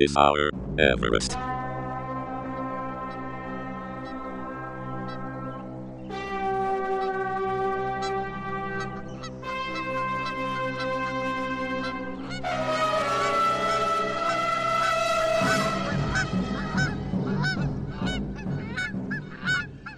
Is our Everest.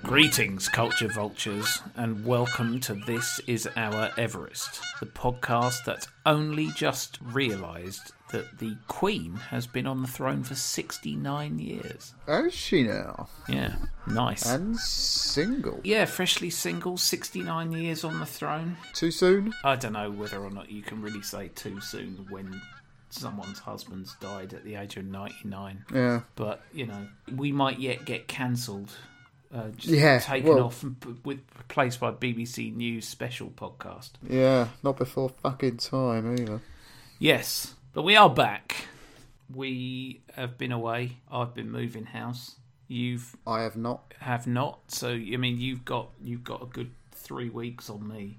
Greetings, culture vultures, and welcome to This Is Our Everest, the podcast that's only just realised that the Queen has been on the throne for 69 years. Is she now? Yeah, nice. And single. yeah, freshly single, 69 years on the throne. Too soon? I don't know whether or not you can really say too soon when someone's husband's died at the age of 99. Yeah. But, you know, we might yet get cancelled. Uh, just Yeah, taken well- off and p- with, replaced by BBC News special podcast. Yeah, not before fucking time either. Yes, but we are back. We have been away. I've been moving house. You've I have not. have not. So I mean, you've got you've got a good three weeks on me.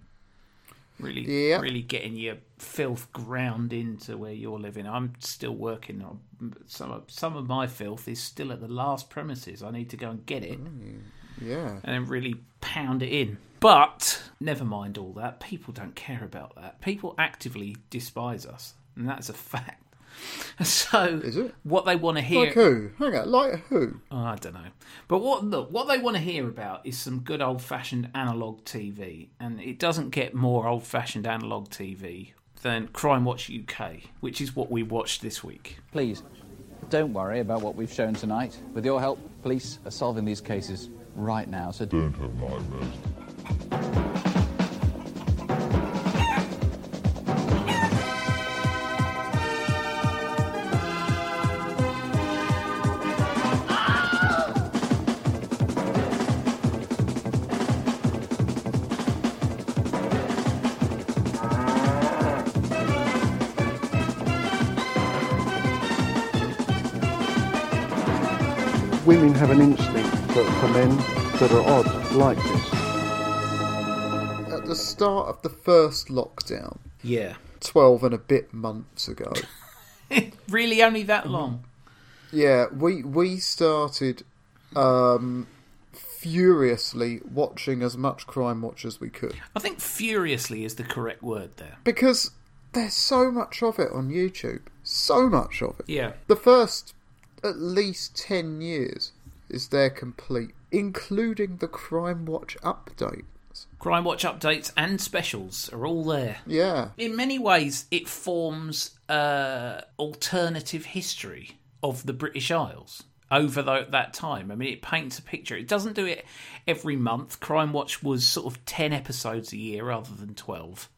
Really, Yep. really getting your filth ground into where you're living. I'm still working on some of some of my filth is still at the last premises. I need to go and get it mm, Yeah. and then really pound it in. But never mind all that. People don't care about that. People actively despise us, and that's a fact. So, Is it? what they want to hear? Like who? Hang on, like who? Oh, I don't know. But what look, what they want to hear about is some good old fashioned analog TV, and it doesn't get more old fashioned analog TV than Crime Watch UK, which is what we watched this week. Please, don't worry about what we've shown tonight. With your help, police are solving these cases right now, so don't have nightmares. Have an instinct for, for men that are odd like this. At the start of the first lockdown, Yeah, 12 and a bit months ago, really, only that long. yeah, we we started um, furiously watching as much Crime Watch as we could. I think furiously is the correct word there. Because there's so much of it on YouTube. So much of it. Yeah, The first at least 10 years is there complete, including the Crime Watch updates. Crime Watch updates and specials are all there. Yeah. in many ways, it forms uh, alternative history of the British Isles over tho- that time. I mean, it paints a picture. It doesn't do it every month. Crime Watch was sort of 10 episodes a year rather than 12.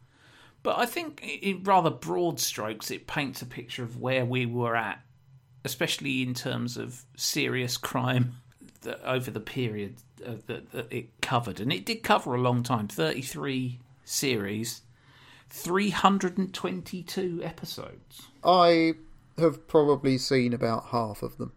But I think, in rather broad strokes, it paints a picture of where we were at, especially in terms of serious crime that, over the period uh, that, that it covered. And it did cover a long time 33 series. 322 episodes. I have probably seen about half of them.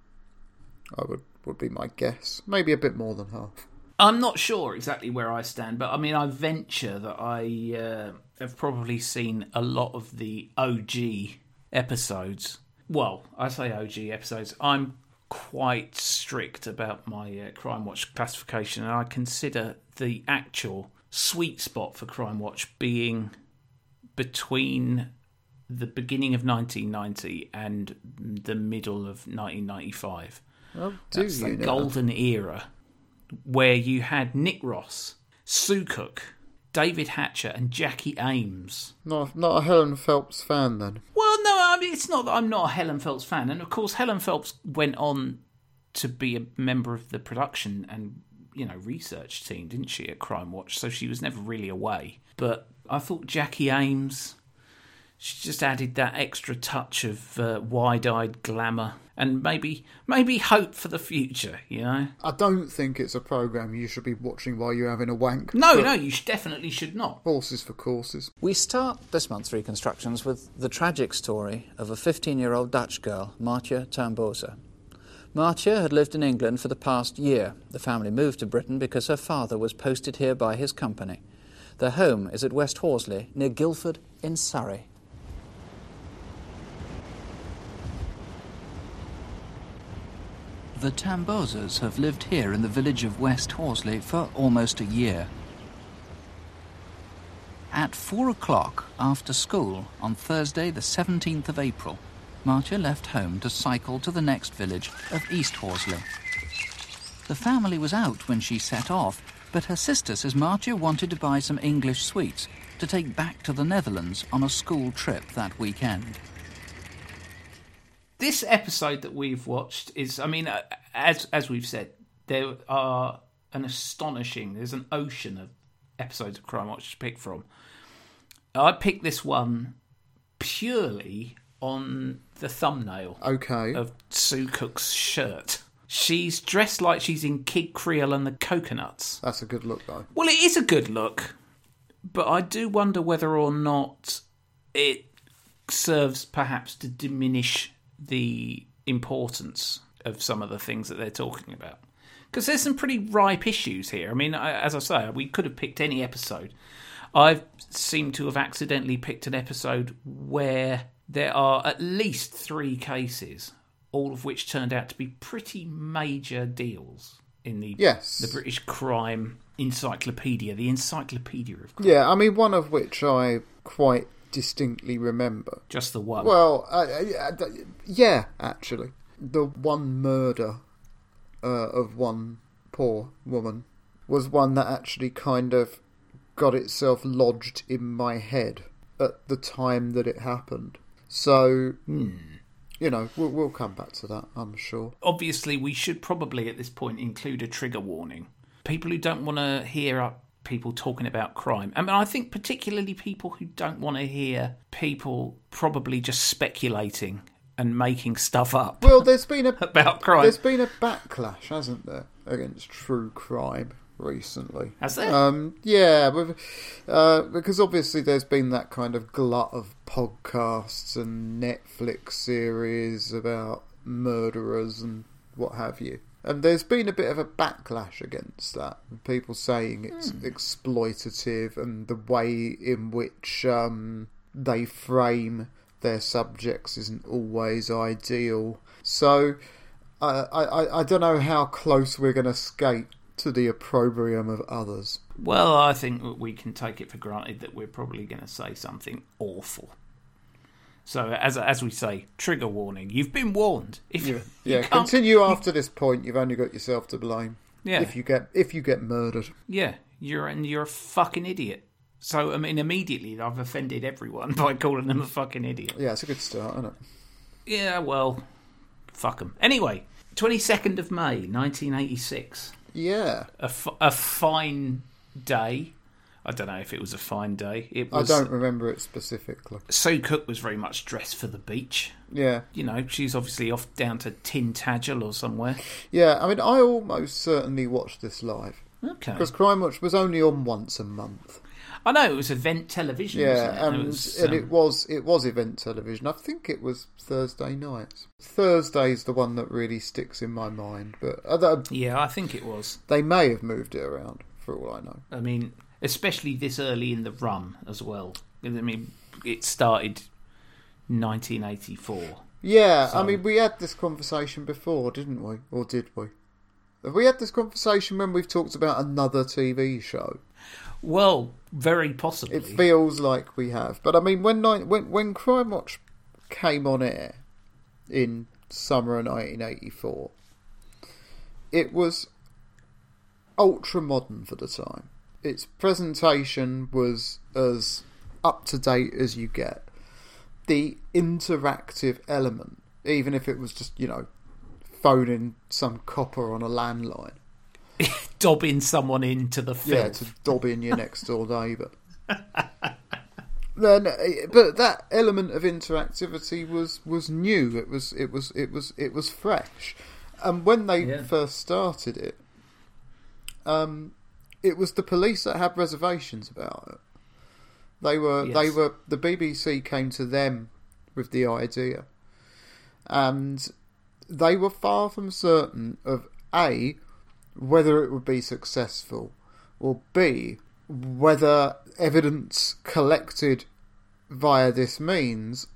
I would, would be my guess. Maybe a bit more than half. I'm not sure exactly where I stand, but I mean, I venture that I uh, have probably seen a lot of the OG episodes. Well, I say OG episodes. I'm quite strict about my uh, Crime Watch classification, and I consider the actual sweet spot for Crime Watch being between the beginning of 1990 and the middle of 1995. Oh, do That's the golden era where you had Nick Ross, Sue Cook, David Hatcher, and Jacqui Hames. Not, not a Helen Phelps fan then. Well, no, I mean it's not that I'm not a Helen Phelps fan, and of course Helen Phelps went on to be a member of the production and you know research team, didn't she, at Crime Watch? So she was never really away. But I thought Jacqui Hames, she just added that extra touch of uh, wide-eyed glamour and maybe maybe hope for the future. You know. I don't think it's a program you should be watching while you're having a wank. No, no, you sh- definitely should not. Horses for courses. We start this month's reconstructions with the tragic story of a 15 year old Dutch girl, Maartje Tamboezer. Maartje had lived in England for the past year. The family moved to Britain because her father was posted here by his company. Their home is at West Horsley, near Guildford in Surrey. The Tamboezers have lived here in the village of West Horsley for almost a year. At four o'clock after school on Thursday, the 17th of April, Maartje left home to cycle to the next village of East Horsley. The family was out when she set off, but her sister says Maartje wanted to buy some English sweets to take back to the Netherlands on a school trip that weekend. This episode that we've watched is, I mean, uh, as as we've said, there are an astonishing. There's an ocean of episodes of Crime Watch to pick from. I picked this one purely on the thumbnail Okay. of Sue Cook's shirt. She's dressed like she's in Kid Creole and the Coconuts. That's a good look, though. Well, it is a good look, but I do wonder whether or not it serves perhaps to diminish the importance of some of the things that they're talking about. Because there's some pretty ripe issues here. I mean, I- as I say, we could have picked any episode. I've seemed to have accidentally picked an episode where there are at least three cases, all of which turned out to be pretty major deals in the Yes. the British Crime Encyclopedia, the Encyclopedia of Crime. Yeah, I mean, one of which I quite distinctly remember. Just the one. Well, yeah, actually. The one murder uh, of one poor woman was one that actually kind of got itself lodged in my head at the time that it happened. So, you know, we'll, we'll come back to that, I'm sure. Obviously, we should probably at this point include a trigger warning. People who don't want to hear up people talking about crime. I mean, I think particularly people who don't want to hear people probably just speculating and making stuff up Well, there's been a about crime. there's been a backlash, hasn't there, against true crime recently? Has there? Um, yeah, uh, because obviously there's been that kind of glut of podcasts and Netflix series about murderers and what have you. And there's been a bit of a backlash against that. People saying it's exploitative and the way in which um, they frame their subjects isn't always ideal. So I, I, I don't know how close we're going to skate to the opprobrium of others. Well, I think we can take it for granted that we're probably going to say something awful. So, as as we say, trigger warning. You've been warned. If you, you Yeah, can't- continue after this point. You've only got yourself to blame. Yeah. If you get if you get murdered. Yeah, you're and you're a fucking idiot. So, I mean, immediately I've offended everyone by calling them a fucking idiot. Yeah, it's a good start, isn't it? Yeah, well, fuck them. Anyway, twenty second of May, nineteen eighty six. Yeah. A, f- a fine day. I don't know if it was a fine day. It I don't remember it specifically. Sue Cook was very much dressed for the beach. Yeah. You know, she's obviously off down to Tintagel or somewhere. Yeah, I mean, I almost certainly watched this live. Okay. Because Crime Watch was only on once a month. I know it was event television. Yeah, and, it was, and um, it was it was event television. I think it was Thursday nights. Thursday's the one that really sticks in my mind, but uh, yeah, I think it was. they may have moved it around for all I know. I mean, especially this early in the run as well. I mean, it started 1984. Yeah, I mean, we had this conversation before, didn't we? Or did we? Have we had this conversation when we've talked about another TV show? Well, very possibly. It feels like we have, but I mean, when when when Crime Watch came on air in summer of 1984, it was ultra modern for the time. Its presentation was as up to date as you get. The interactive element, even if it was just you know phoning some copper on a landline. dobbing someone into the film. Yeah, to dob in your next door neighbour. then, eh, but that element of interactivity was was new. It was it was it was it was fresh, and when they Yeah. first started it, um, it was the police that had reservations about it. They were they were the BBC came to them with the idea, and they were far from certain of a whether it would be successful, or b whether evidence collected via this means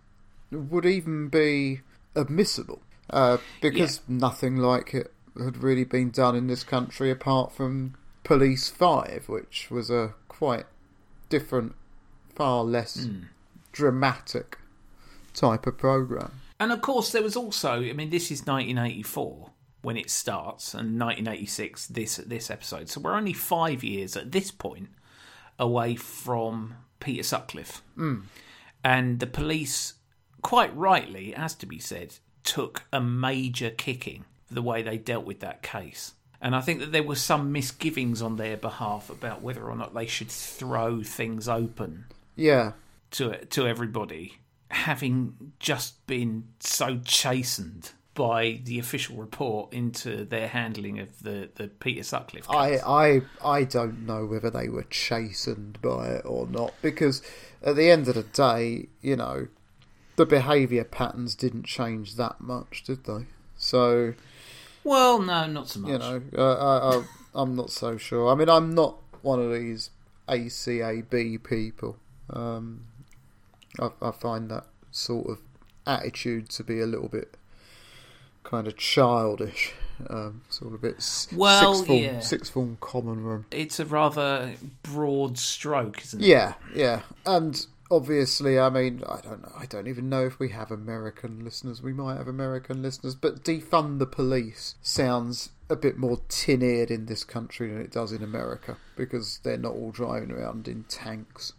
would even be admissible. uh, because nothing like it had really been done in this country apart from Police Five, which was a quite different, far less hmm. dramatic type of program. And of course, there was also, I mean, this is 1984 when it starts, and 1986 this this episode. So we're only five years at this point away from Peter Sutcliffe, hmm. and the police, quite rightly, it has to be said, took a major kicking for the way they dealt with that case. And I think that there were some misgivings on their behalf about whether or not they should throw things open Yeah, to to everybody, having just been so chastened by the official report into their handling of the, the Peter Sutcliffe case. I, I, I don't know whether they were chastened by it or not because at the end of the day, you know, the behaviour patterns didn't change that much, did they? So well, no, not so much. you know, uh, I, I, I'm not so sure. I mean, I'm not one of these ACAB people. Um, I, I find that sort of attitude to be a little bit kind of childish. Um, sort of a bit Well, sixth form, yeah. sixth form common room. It's a rather broad stroke, isn't it? Yeah, yeah, and obviously, I mean, I don't know. I don't even know if we have American listeners. We might have American listeners, but defund the police sounds a bit more tin-eared in this country than it does in America because they're not all driving around in tanks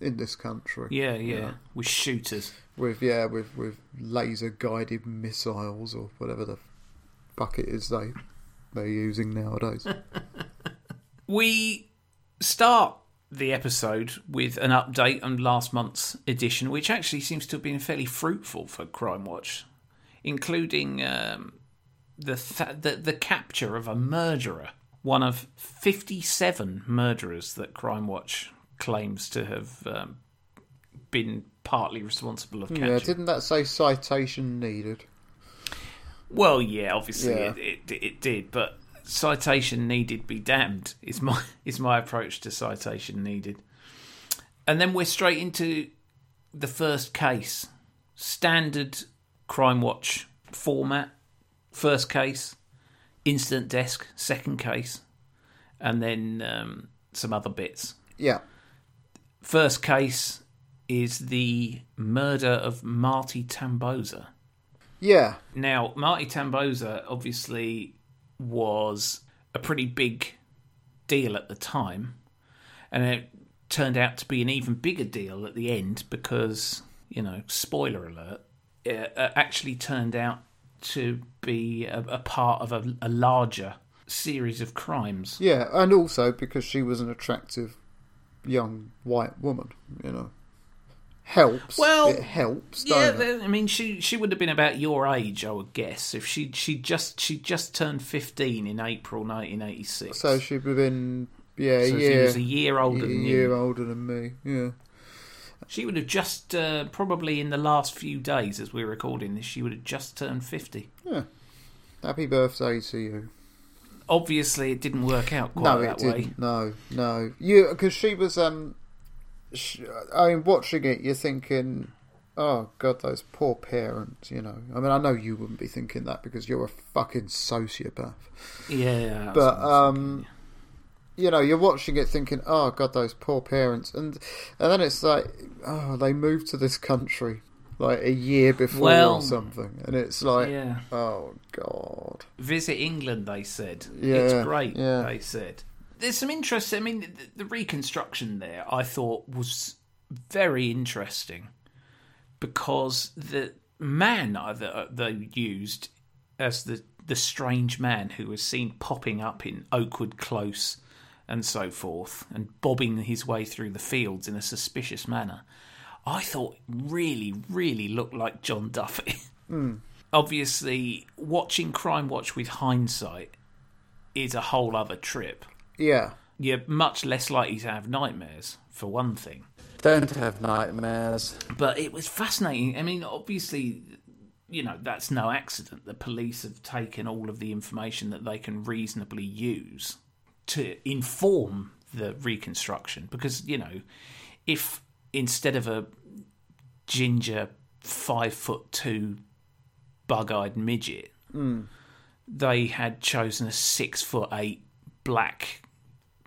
in this country. Yeah, yeah, with shooters. with yeah, with with laser-guided missiles or whatever the fuck it is they they're using nowadays. We start the episode with an update on last month's edition, which actually seems to have been fairly fruitful for Crime Watch, including um, the, th- the the capture of a murderer, one of fifty-seven murderers that Crime Watch claims to have um, been partly responsible of catching. yeah, didn't that say citation needed? Well, yeah, obviously Yeah. It, it it did, but citation needed be damned is my is my approach to citation needed. And then we're straight into the first case, standard Crime Watch format. First case, incident desk. Second case, and then um, some other bits. Yeah, First case is the murder of Marty Tamboezer. yeah, Now, Marty Tamboezer obviously was a pretty big deal at the time, and it turned out to be an even bigger deal at the end because, you know, spoiler alert, it uh, actually turned out to be a, a part of a, a larger series of crimes. yeah, and also because she was an attractive young white woman, you know, helps. Well, it helps. Yeah, it? I mean, she she would have been about your age, I would guess, if she she just she just turned fifteen in April nineteen eighty six. So she'd have been yeah, So a she year, was a year older a than year you. older than me. Yeah, She would have just uh, probably in the last few days, as we're recording this, she would have just turned fifty. Yeah. happy birthday to you. Obviously, it didn't work out quite no, that way. No, no. You because she was um. I mean, watching it, you're thinking, oh god, those poor parents. You know. I mean, I know you wouldn't be thinking that because you're a fucking sociopath. Yeah, that's But what I was um, you know, you're watching it thinking, "Oh God, those poor parents," and and then it's like, "Oh, they moved to this country like a year before Well, or something," and it's like, yeah. "Oh God." Visit England, they said. Yeah, it's great, yeah. they said. There's some interest. I mean, the, the reconstruction there, I thought, was very interesting because the man that uh, they used as the the strange man who was seen popping up in Oakwood Close and so forth, and bobbing his way through the fields in a suspicious manner, I thought really, really looked like John Duffy. Hmm. Obviously, watching Crime Watch with hindsight is a whole other trip. Yeah, You're much less likely to have nightmares, for one thing. Don't have nightmares. But it was fascinating. I mean, obviously, you know, that's no accident. The police have taken all of the information that they can reasonably use to inform the reconstruction. Because, you know, if instead of a ginger five foot two bug-eyed midget. Hmm. They had chosen a six foot eight black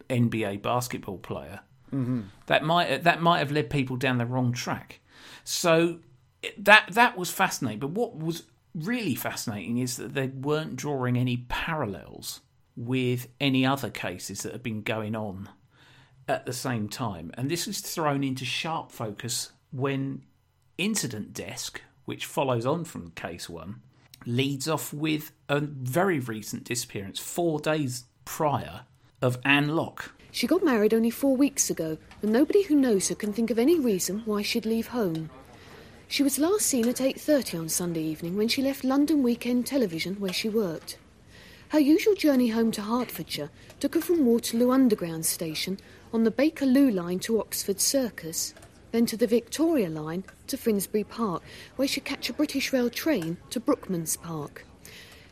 NBA basketball player. Mm-hmm. That might that might have led people down the wrong track. So that that was fascinating. But what was really fascinating is that they weren't drawing any parallels with any other cases that had been going on at the same time. And this is thrown into sharp focus when Incident Desk, which follows on from case one, leads off with a very recent disappearance, four days prior, of Anne Lock. She got married only four weeks ago, and nobody who knows her can think of any reason why she'd leave home. She was last seen at 8:30 on Sunday evening when she left London Weekend Television where she worked. Her usual journey home to Hertfordshire took her from Waterloo Underground station on the Bakerloo line to Oxford Circus, then to the Victoria line to Finsbury Park, where she'd catch a British Rail train to Brookmans Park.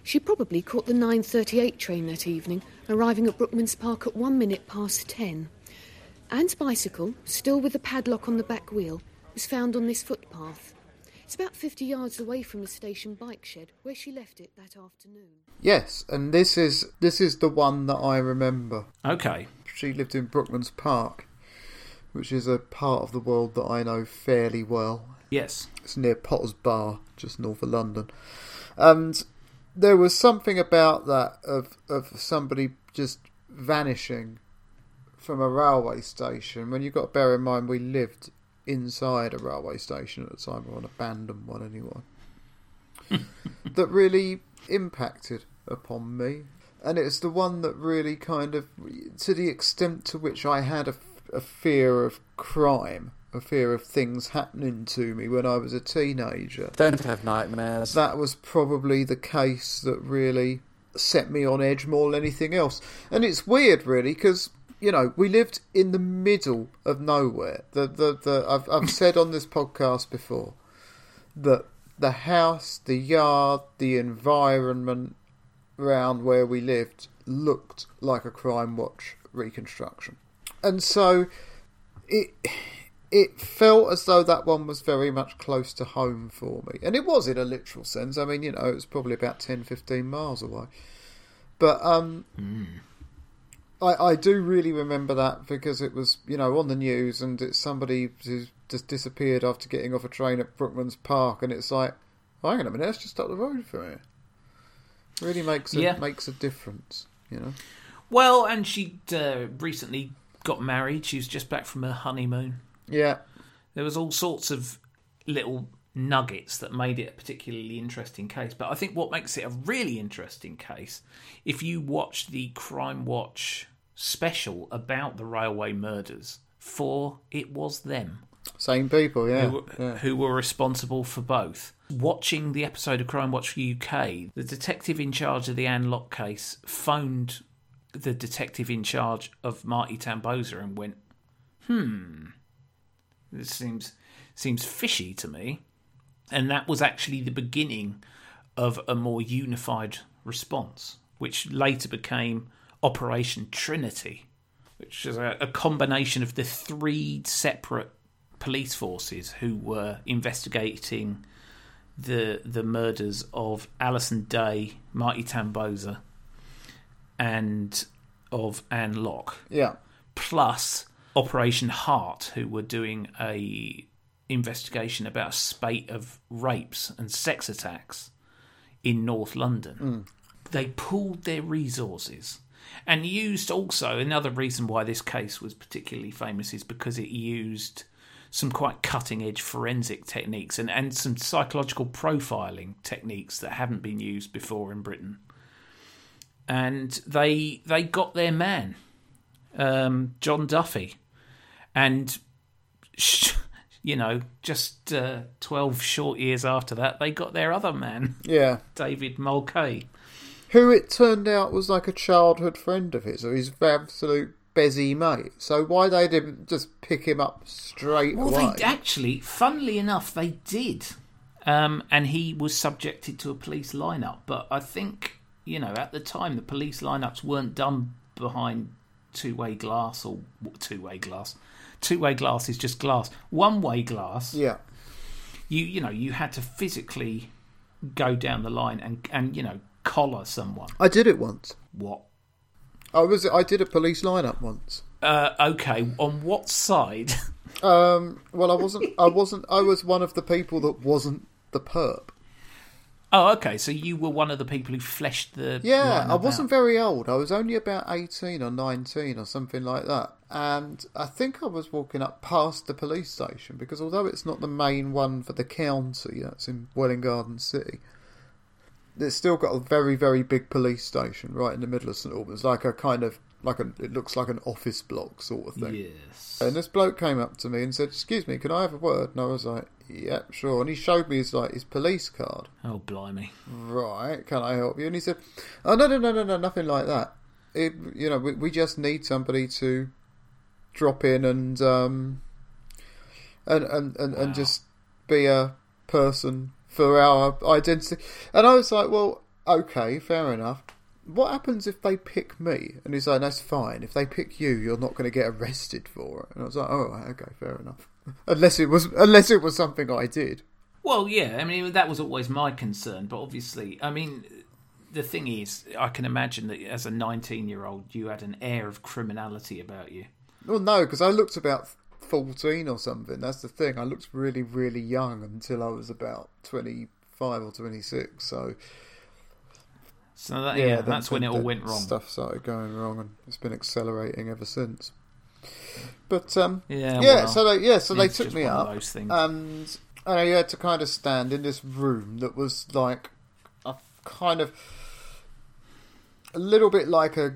She probably caught the 9.38 train that evening, arriving at Brookmans Park at one minute past ten. Anne's bicycle, still with the padlock on the back wheel, was found on this footpath. It's about 50 yards away from the station bike shed where she left it that afternoon. Yes, and this is this is the one that I remember. Okay. She lived in Brookmans Park, which is a part of the world that I know fairly well. Yes. It's near Potter's Bar, just north of London. And there was something about that of of somebody just vanishing from a railway station. When you've got to bear in mind we lived inside a railway station at the time, or an abandoned one anyway. that really impacted upon me. And it's the one that really kind of, to the extent to which I had a, a fear of crime, a fear of things happening to me when I was a teenager. Don't have nightmares. That was probably the case that really set me on edge more than anything else. And it's weird, really, because you know we lived in the middle of nowhere. The the, the I've I've said on this podcast before that the house, the yard, the environment around where we lived looked like a crime watch reconstruction. And so it it felt as though that one was very much close to home for me. And it was in a literal sense. I mean, you know, it was probably about 10, 15 miles away. But um, I, I do really remember that because it was, you know, on the news and it's somebody who just disappeared after getting off a train at Brookmans Park. And it's like, hang on a minute, that's just up the road from here. Really makes a, Yeah. makes a difference, you know. Well, and she uh, recently got married. She was just back from her honeymoon. Yeah, There was all sorts of little nuggets that made it a particularly interesting case. But I think what makes it a really interesting case, if you watch the Crime Watch special about the railway murders, for it was them same people, yeah. who, yeah. who were responsible for both. Watching the episode of Crime Watch UK, the detective in charge of the Anne Lock case phoned the detective in charge of Marty Tamboezer and went, "Hmm, this seems seems fishy to me." And that was actually the beginning of a more unified response, which later became Operation Trinity, which is a, a combination of the three separate police forces who were investigating the the murders of Alison Day, Marty Tamboezer, and of Anne Lock yeah. plus Operation Hart, who were doing a investigation about a spate of rapes and sex attacks in North London. They pooled their resources and used also another reason why this case was particularly famous is because it used some quite cutting edge forensic techniques and, and some psychological profiling techniques that haven't been used before in Britain. And they they got their man um, John Duffy, and you know, just uh, twelve short years after that, they got their other man, Yeah. David Mulcahy. who it turned out was like a childhood friend of his, or his absolute bezzy mate. So why they didn't just pick him up straight Well, away? they actually, funnily enough, they did, um, and he was subjected to a police lineup. But I think you know, at the time, the police lineups weren't done behind two-way glass or two-way glass. Two-way glass is just glass. One-way glass. Yeah, you you know you had to physically go down the line and and you know collar someone. I did it once. What? I was I did a police lineup once. Uh, okay, on what side? Um, well, I wasn't. I wasn't. I was one of the people that wasn't the perp. Oh, okay. So you were one of the people who fleshed the. Yeah, I wasn't out. very old. I was only about 18 or 19 or something like that. And I think I was walking up past the police station because although it's not the main one for the county, that's in Welwyn Garden City, it's still got a very, very big police station right in the middle of St Albans, like a kind of, like a, it looks like an office block sort of thing. Yes. And this bloke came up to me and said, "Excuse me, can I have a word?" And I was like, "Yep, sure." And he showed me his like his police card. Oh, blimey. Right, can I help you? And he said, "Oh no, no, no, no, no, nothing like that. It, you know, we, we just need somebody to drop in and um and and and, and just be a person for our identity." And I was like, "Well, okay, fair enough." What happens if they pick me? And he's like, "That's fine. If they pick you, you're not going to get arrested for it." And I was like, "Oh, okay, fair enough." unless it was, unless it was something I did. Well, yeah. I mean, that was always my concern, but obviously, I mean, the thing is, I can imagine that as a 19-year-old, you had an air of criminality about you. Well, no, because I looked about 14 or something. That's the thing. I looked really, really young until I was about 25 or 26. So, So that, yeah, then- that's when it all went wrong. Stuff started going wrong, and it's been accelerating ever since. But um, Yeah, yeah. well, so they, yeah, so they took me up, and and I had to kind of stand in this room that was like a kind of a little bit like a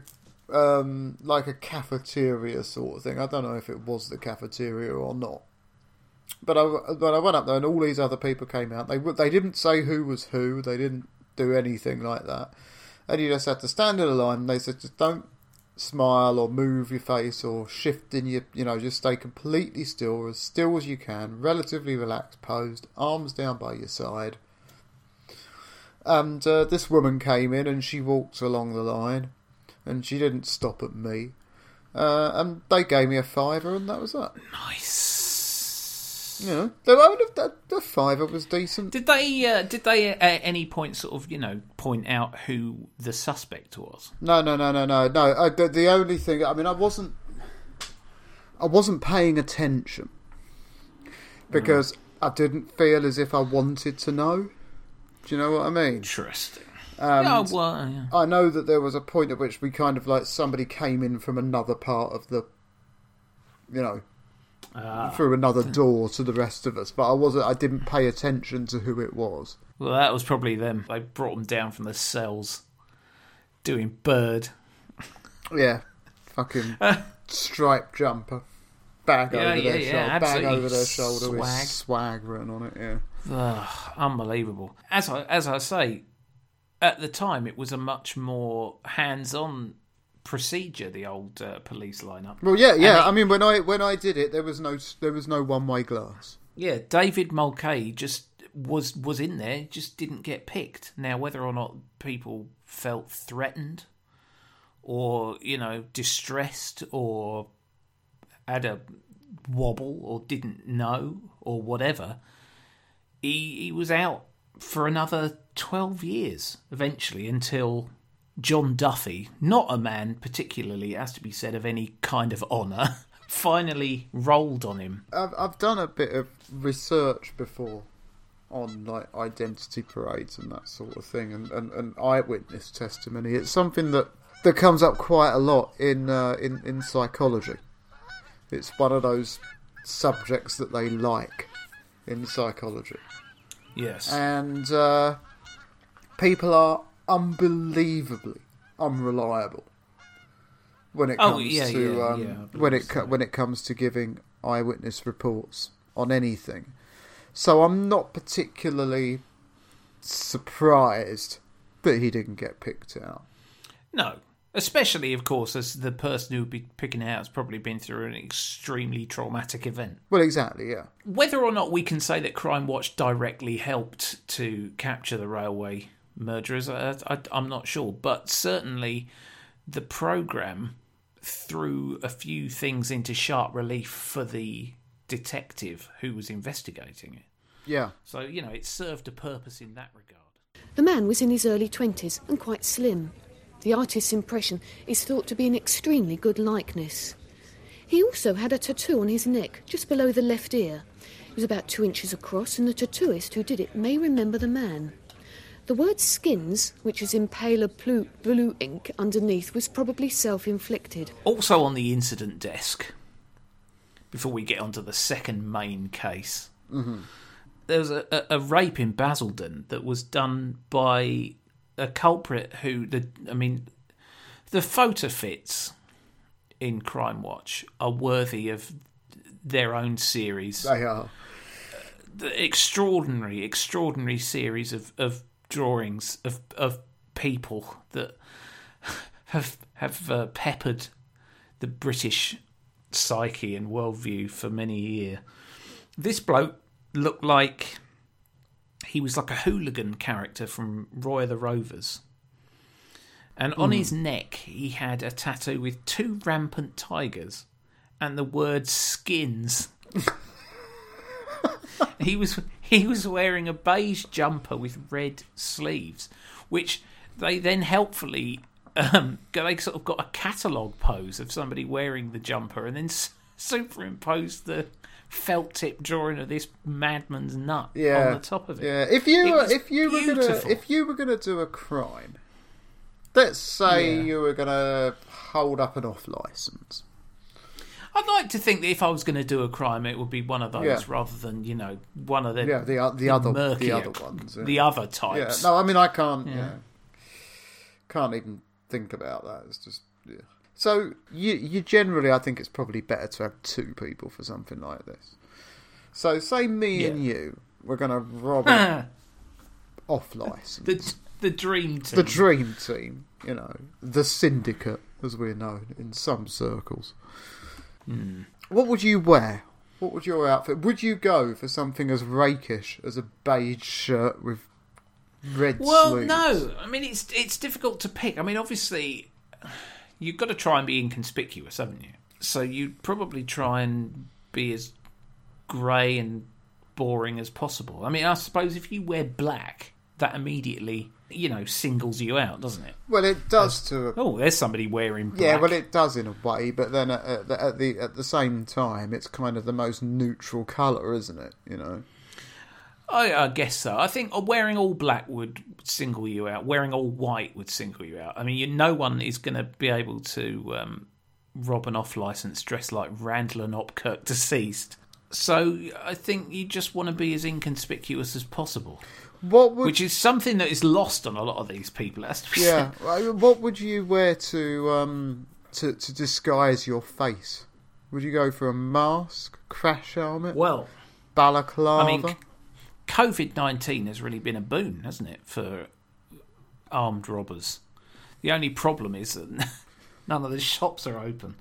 um, like a cafeteria sort of thing. I don't know if it was the cafeteria or not. But I, but I went up there and all these other people came out. They they didn't say who was who. They didn't do anything like that. And you just had to stand in a line. They said just don't smile or move your face or shift in your you know just stay completely still as still as you can, relatively relaxed posed, arms down by your side. And uh, this woman came in and she walked along the line, and she didn't stop at me. Uh, and they gave me a fiver, and that was that. Nice. You know, the, the, the, the fiver was decent. Did they? Uh, did they at any point sort of you know point out who the suspect was? No, no, no, no, no, no. Uh, the, the only thing, I mean, I wasn't, I wasn't paying attention because I didn't feel as if I wanted to know. Do you know what I mean? Interesting. Um, oh well, yeah. I know that there was a point at which we kind of like somebody came in from another part of the, you know, Ah. through another door to the rest of us, but I wasn't. I didn't pay attention to who it was. Well, that was probably them. They brought them down from the cells, doing bird. Yeah, fucking striped jumper, bag Yeah, over their yeah, yeah, shoulder, bag over their shoulder Swag. with swag written on it. Yeah. Ugh, unbelievable. As I as I say, at the time it was a much more hands-on procedure. The old uh, police lineup. Well, yeah, yeah. they- I mean, when I when I did it, there was no there was no one way glass. Yeah, David Mulcahy just was was in there, just didn't get picked. Now, whether or not people felt threatened, or you know, distressed, or had a wobble, or didn't know, or whatever, he he was out for another twelve years eventually until. John Duffy, not a man particularly, it has to be said, of any kind of honour, finally rolled on him I've I've done a bit of research before on like identity parades and that sort of thing, and, and, and eyewitness testimony. It's something that that comes up quite a lot in uh, in in psychology. It's one of those subjects that they like in psychology. Yes. and uh, people are unbelievably unreliable when it Oh, comes yeah, to yeah, um, yeah, when it co- when it comes to giving eyewitness reports on anything. So I'm not particularly surprised that he didn't get picked out. No. Especially, of course, as the person who would be picking out has probably been through an extremely traumatic event. Well, exactly, yeah. Whether or not we can say that Crime Watch directly helped to capture the railway murderers, I, I, I'm not sure. But certainly the programme threw a few things into sharp relief for the detective who was investigating it. Yeah. So, you know, it served a purpose in that regard. The man was in his early 20s and quite slim. The artist's impression is thought to be an extremely good likeness. He also had a tattoo on his neck, just below the left ear. It was about two inches across, and the tattooist who did it may remember the man. The word skins, which is in paler blue, blue ink underneath, was probably self inflicted. Also on the incident desk, before we get onto the second main case, mm-hmm. there was a, a, a rape in Basildon that was done by a culprit who, the I mean, the photo fits in Crime Watch are worthy of their own series. They are. Uh, the extraordinary, extraordinary series of, of drawings of of people that have have uh, peppered the British psyche and worldview for many a year. This bloke looked like he was like a hooligan character from Roy of the Rovers. And on his neck, he had a tattoo with two rampant tigers and the word skins. he was he was wearing a beige jumper with red sleeves, which they then helpfully um, they sort of got a catalogue pose of somebody wearing the jumper and then superimposed the felt tip drawing of this madman's nut Yeah. on the top of it. Yeah. If you were, if you were gonna if you were gonna do a crime, let's say Yeah. you were gonna hold up an off license. I'd like to think that if I was going to do a crime, it would be one of those Yeah. rather than you know one of the Yeah, the o- the other the other ones. yeah. the other Yeah, types. no, I mean I can't. Yeah. Yeah. can't even think about that. It's just yeah. So you you generally, I think it's probably better to have two people for something like this. So say me and you, we're gonna rob it off license. the the dream team. the dream team, you know, the syndicate, as we're known in some circles. Hmm. What would you wear? What would your outfit? Would you go for something as rakish as a beige shirt with red Well, sleeves? no. I mean, it's it's difficult to pick. I mean, obviously, you've got to try and be inconspicuous, haven't you? So you'd probably try and be as grey and boring as possible. I mean, I suppose if you wear black, that immediately, you know, singles you out, doesn't it? Well, it does to a Oh, there's somebody wearing black. Yeah, well, it does in a way, but then at, at, the, at the at the same time, it's kind of the most neutral color, isn't it? You know. I, I guess so. I think wearing all black would single you out. Wearing all white would single you out. I mean, you, no one is going to be able to um, rob an off license dressed like Randall and Hopkirk deceased. So I think you just want to be as inconspicuous as possible, What would which is something that is lost on a lot of these people. Has to be yeah? What would you wear to um to to disguise your face? Would you go for a mask, crash helmet, Well, balaclava? I mean, COVID 19 has really been a boon, hasn't it, for armed robbers? The only problem is that none of the shops are open.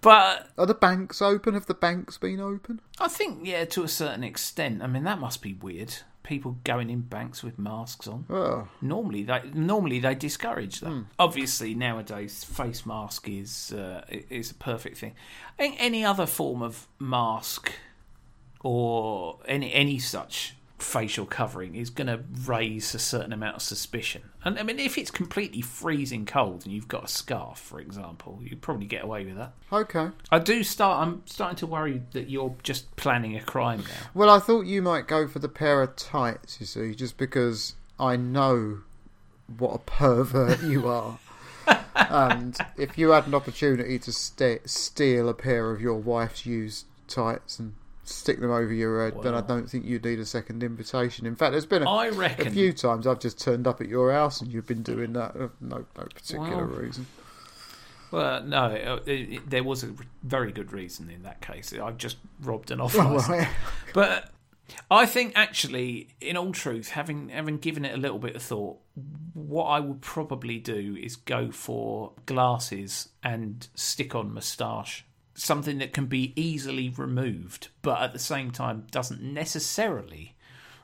But Are the banks open? Have the banks been open? I think, yeah, to a certain extent. I mean, that must be weird. People going in banks with masks on. Oh, Normally, they normally they discourage that. Obviously, nowadays, face mask is uh, is a perfect thing. Any other form of mask or any any such facial covering is going to raise a certain amount of suspicion. And I mean, if it's completely freezing cold and you've got a scarf, for example, you'd probably get away with that. okay. I do start. I'm starting to worry that you're just planning a crime now. Well, I thought you might go for the pair of tights. You see, just because I know what a pervert you are. and if you had an opportunity to ste steal a pair of your wife's used tights and stick them over your head, then I don't think you'd need a second invitation. In fact, there's been a, I reckon. a few times I've just turned up at your house and you've been doing that. uh, No, no particular reason. Well, no, it, it, there was a very good reason in that case. I've just robbed an off Oh, license. right. But I think actually, in all truth, having having given it a little bit of thought, what I would probably do is go for glasses and stick on moustache. Something that can be easily removed, but at the same time doesn't necessarily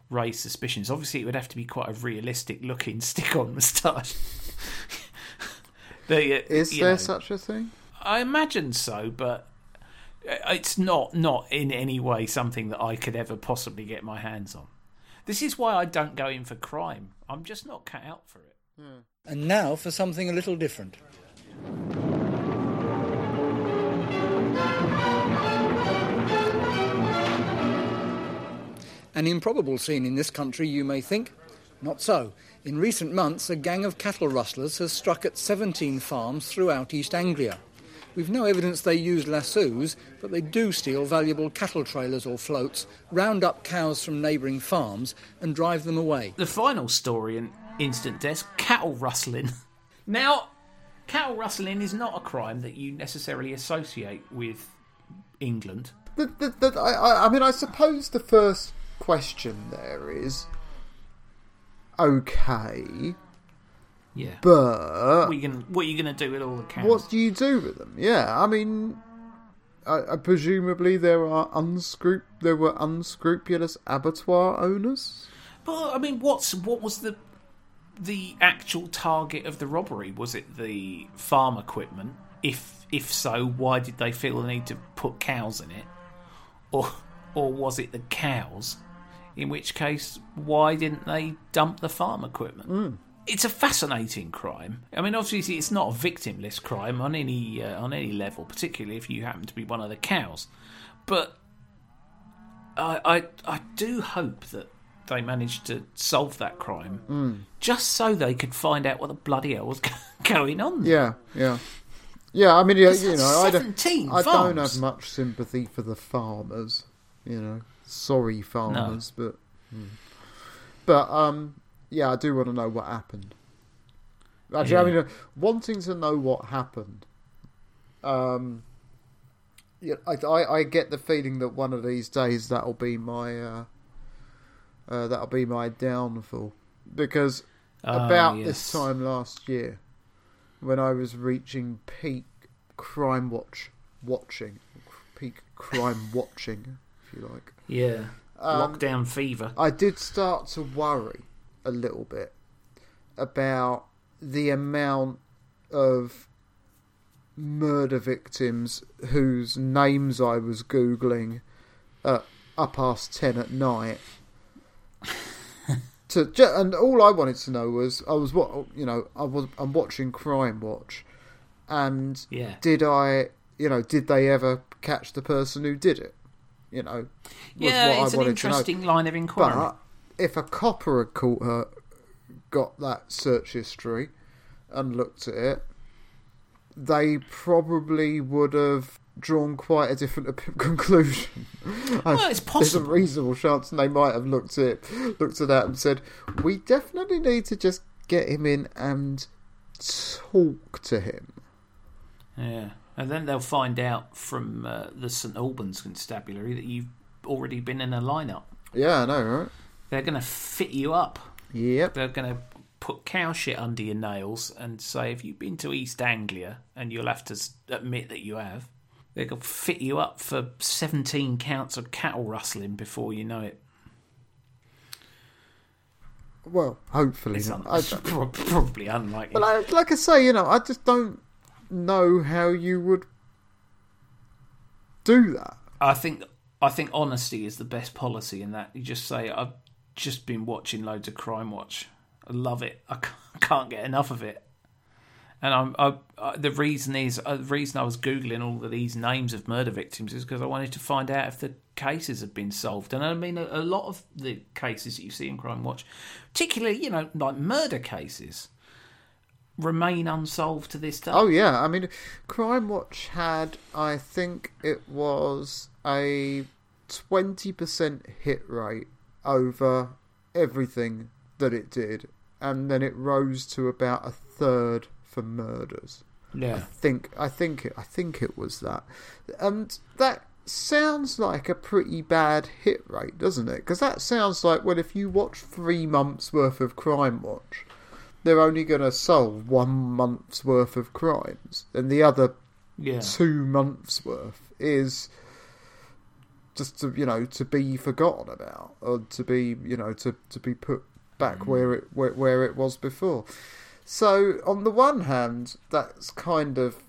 raise suspicions. Obviously, it would have to be quite a realistic looking stick on moustache. The, uh, Is there know, such a thing? I imagine so, but it's not not in any way something that I could ever possibly get my hands on. This is why I don't go in for crime. I'm just not cut out for it. Yeah. And now for something a little different. An improbable scene in this country, you may think. Not so. In recent months, a gang of cattle rustlers has struck at 17 farms throughout East Anglia. We've no evidence they use lassos, but they do steal valuable cattle trailers or floats, round up cows from neighbouring farms, and drive them away. The final story in Instant Death cattle rustling. Now, cattle rustling is not a crime that you necessarily associate with England. The, the, the, I, I- I mean, I suppose the first question there is okay, Yeah. but what are you gonna What are you gonna do with all the cows? what do you do with them? Yeah, I mean, I, I presumably there are unscrup there were unscrupulous abattoir owners. But I mean, what's what was the the actual target of the robbery? Was it the farm equipment? If if so, why did they feel the need to put cows in it, or or was it the cows? In which case, why didn't they dump the farm equipment? It's a fascinating crime. I mean, obviously, it's not a victimless crime on any uh, on any level, particularly if you happen to be one of the cows. But I, I, I do hope that they managed to solve that crime, just so they could find out what the bloody hell was going on. Yeah, yeah, yeah. I mean, 'Cause you know, I 17 don't, I don't have much sympathy for the farmers. You know, sorry farmers, but but um, yeah, I do want to know what happened. Actually, I mean, uh, wanting to know what happened. Um, yeah, I, I I get the feeling that one of these days that'll be my uh, uh that'll be my downfall because Ah, about yes. this time last year, when I was reaching peak crime watch watching, peak crime watching, you like, Yeah. Um, Lockdown fever. I did start to worry a little bit about the amount of murder victims whose names I was googling at up past ten at night. to and all I wanted to know was I was what you know I was I'm watching Crime Watch, and Yeah. did I you know did they ever catch the person who did it? You know, Yeah, it's I an interesting line of inquiry. But if a copper had caught her, got that search history, and looked at it, they probably would have drawn quite a different conclusion. Well, it's There's a possible. reasonable chance and they might have looked at it, looked at that and said, "We definitely need to just get him in and talk to him." Yeah. And then they'll find out from uh, the St Albans Constabulary that you've already been in a lineup. Yeah, I know, right? They're going to fit you up. Yep. They're going to put cow shit under your nails and say, if you've been to East Anglia, and you'll have to admit that you have, they're going to fit you up for 17 counts of cattle rustling before you know it. Well, hopefully It's un- probably unlikely. But like, like I say, you know, I just don't know how you would do that. I think I think honesty is the best policy in that. You just say, I've just been watching loads of Crime Watch. I love it. I can't get enough of it. And I'm I, I, the reason is uh, the reason I was googling all of these names of murder victims is because I wanted to find out if the cases have been solved. And I mean, a, a lot of the cases that you see in Crime Watch, particularly you know like murder cases, remain unsolved to this day. Oh yeah, I mean, Crime Watch had, I think it was a twenty percent hit rate over everything that it did, and then it rose to about a third for murders. Yeah, I yeah. think I think it, I think it was that, and that sounds like a pretty bad hit rate, doesn't it? Because that sounds like well, if you watch three months worth of Crime Watch, they're only going to solve one month's worth of crimes, and the other Yeah. two months worth is just to you know to be forgotten about or to be you know to to be put back mm. where it where, where it was before so on the one hand that's kind of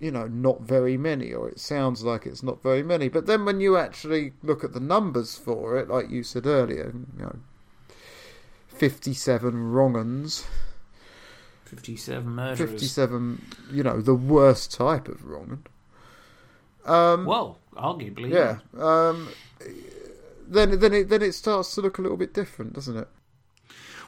you know, not very many, or it sounds like it's not very many. But then when you actually look at the numbers for it, like you said earlier, you know, 57 wrong uns, 57 murderers. 57, you know, the worst type of wrong un. Well, arguably. Yeah. Um, then, then, it, then it starts to look a little bit different, doesn't it?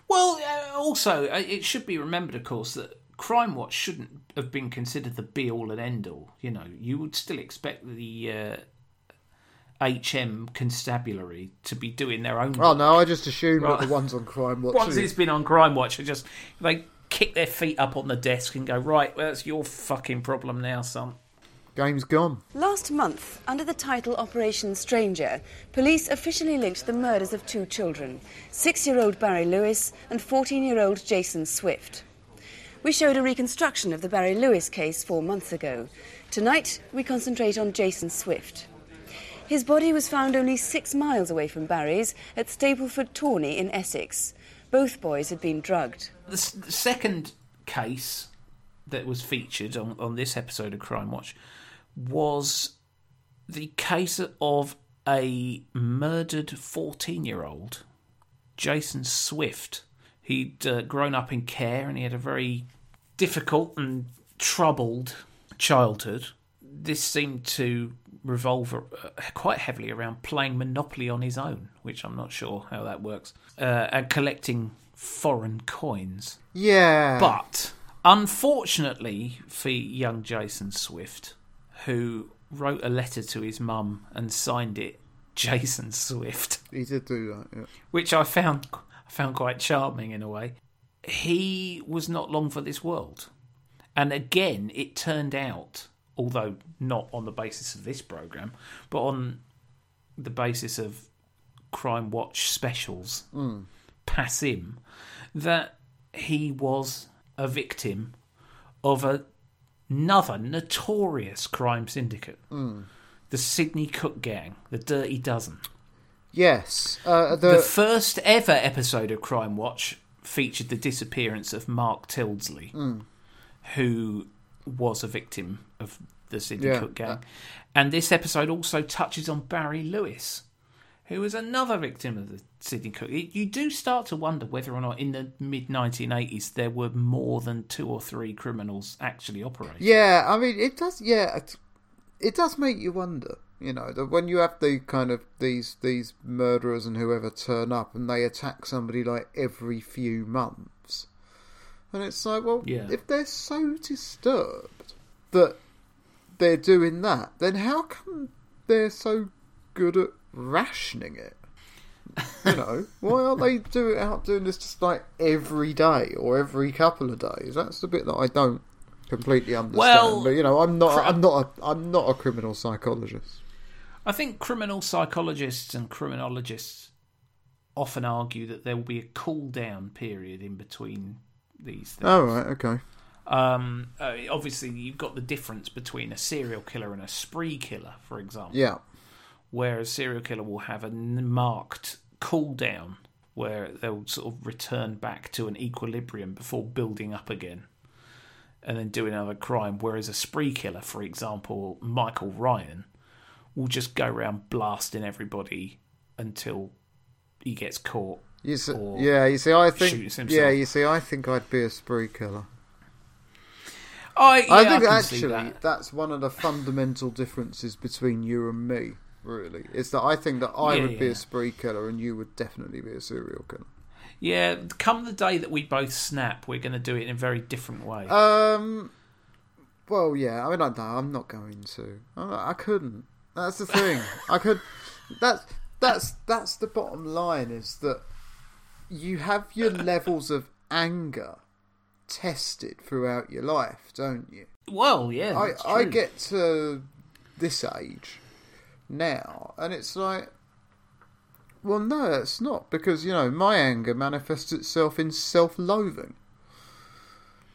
Well, uh, also, uh, it should be remembered, of course, that Crime Watch shouldn't have been considered the be all and end all. You know, you would still expect the uh, HM constabulary to be doing their own. Oh no, I just assume Right. that the ones on Crime Watch. Once it's been on Crime Watch, they just they kick their feet up on the desk and go, right, well, that's your fucking problem now, son. game's gone. Last month, under the title Operation Stranger, police officially linked the murders of two children six year old Barry Lewis and 14 year old Jason Swift. We showed a reconstruction of the Barry Lewis case four months ago. Tonight, we concentrate on Jason Swift. His body was found only six miles away from Barry's at Stapleford Tawney in Essex. Both boys had been drugged. The, s- the second case that was featured on, on this episode of Crime Watch was the case of a murdered 14 year old, Jason Swift. He'd uh, grown up in care and he had a very difficult and troubled childhood. This seemed to revolve uh, quite heavily around playing Monopoly on his own, which I'm not sure how that works, uh, and collecting foreign coins. Yeah. But unfortunately for young Jason Swift, who wrote a letter to his mum and signed it Jason Swift, he did do that. Yeah. which I found I found quite charming in a way. He was not long for this world. And again, it turned out, although not on the basis of this program, but on the basis of Crime Watch specials, hmm. pass him, that he was a victim of a, another notorious crime syndicate. Hmm. The Sidney Cooke Gang, the Dirty Dozen. Yes. Uh, The the, first ever episode of Crime Watch featured the disappearance of Mark Tildesley, hmm. who was a victim of the Sidney Yeah. Cooke gang. And this episode also touches on Barry Lewis, who was another victim of the Sidney Cooke. You do start to wonder whether or not in the mid 1980s there were more than two or three criminals actually operating. yeah, I mean, it does. Yeah, it, it does make you wonder. You know, that when you have the kind of these these murderers and whoever turn up and they attack somebody like every few months, and it's like, well, Yeah. if they're so disturbed that they're doing that, then how come they're so good at rationing it? You know, why aren't they do out doing this just like every day or every couple of days? That's the bit that I don't completely understand. Well, but you know, I'm not. cri- I'm not. A, I'm not a criminal psychologist. I think criminal psychologists and criminologists often argue that there will be a cool down period in between these things. Oh right, okay. Um, uh, obviously, you've got the difference between a serial killer and a spree killer, for example. Yeah, Where a serial killer will have a n- marked cool down where they'll sort of return back to an equilibrium before building up again and then do another crime. Whereas a spree killer, for example, Michael Ryan, will just go around blasting everybody until he gets caught. You see, yeah. You see, I think. Yeah, you see, I think I'd be a spree killer. I, yeah, I think see actually that. that's one of the fundamental differences between you and me. Really, is that I think that I Yeah, would be a spree killer and you would definitely be a serial killer. Yeah, come the day that we both snap, we're going to do it in a very different way. Um. Well, yeah. I mean, I know I'm not going to. I, I couldn't. That's the thing. I could. That's that's that's the bottom line. Is that you have your levels of anger tested throughout your life, don't you? well, yeah, I I get to this age now, and it's like. Well, no, it's not because you know my anger manifests itself in self-loathing.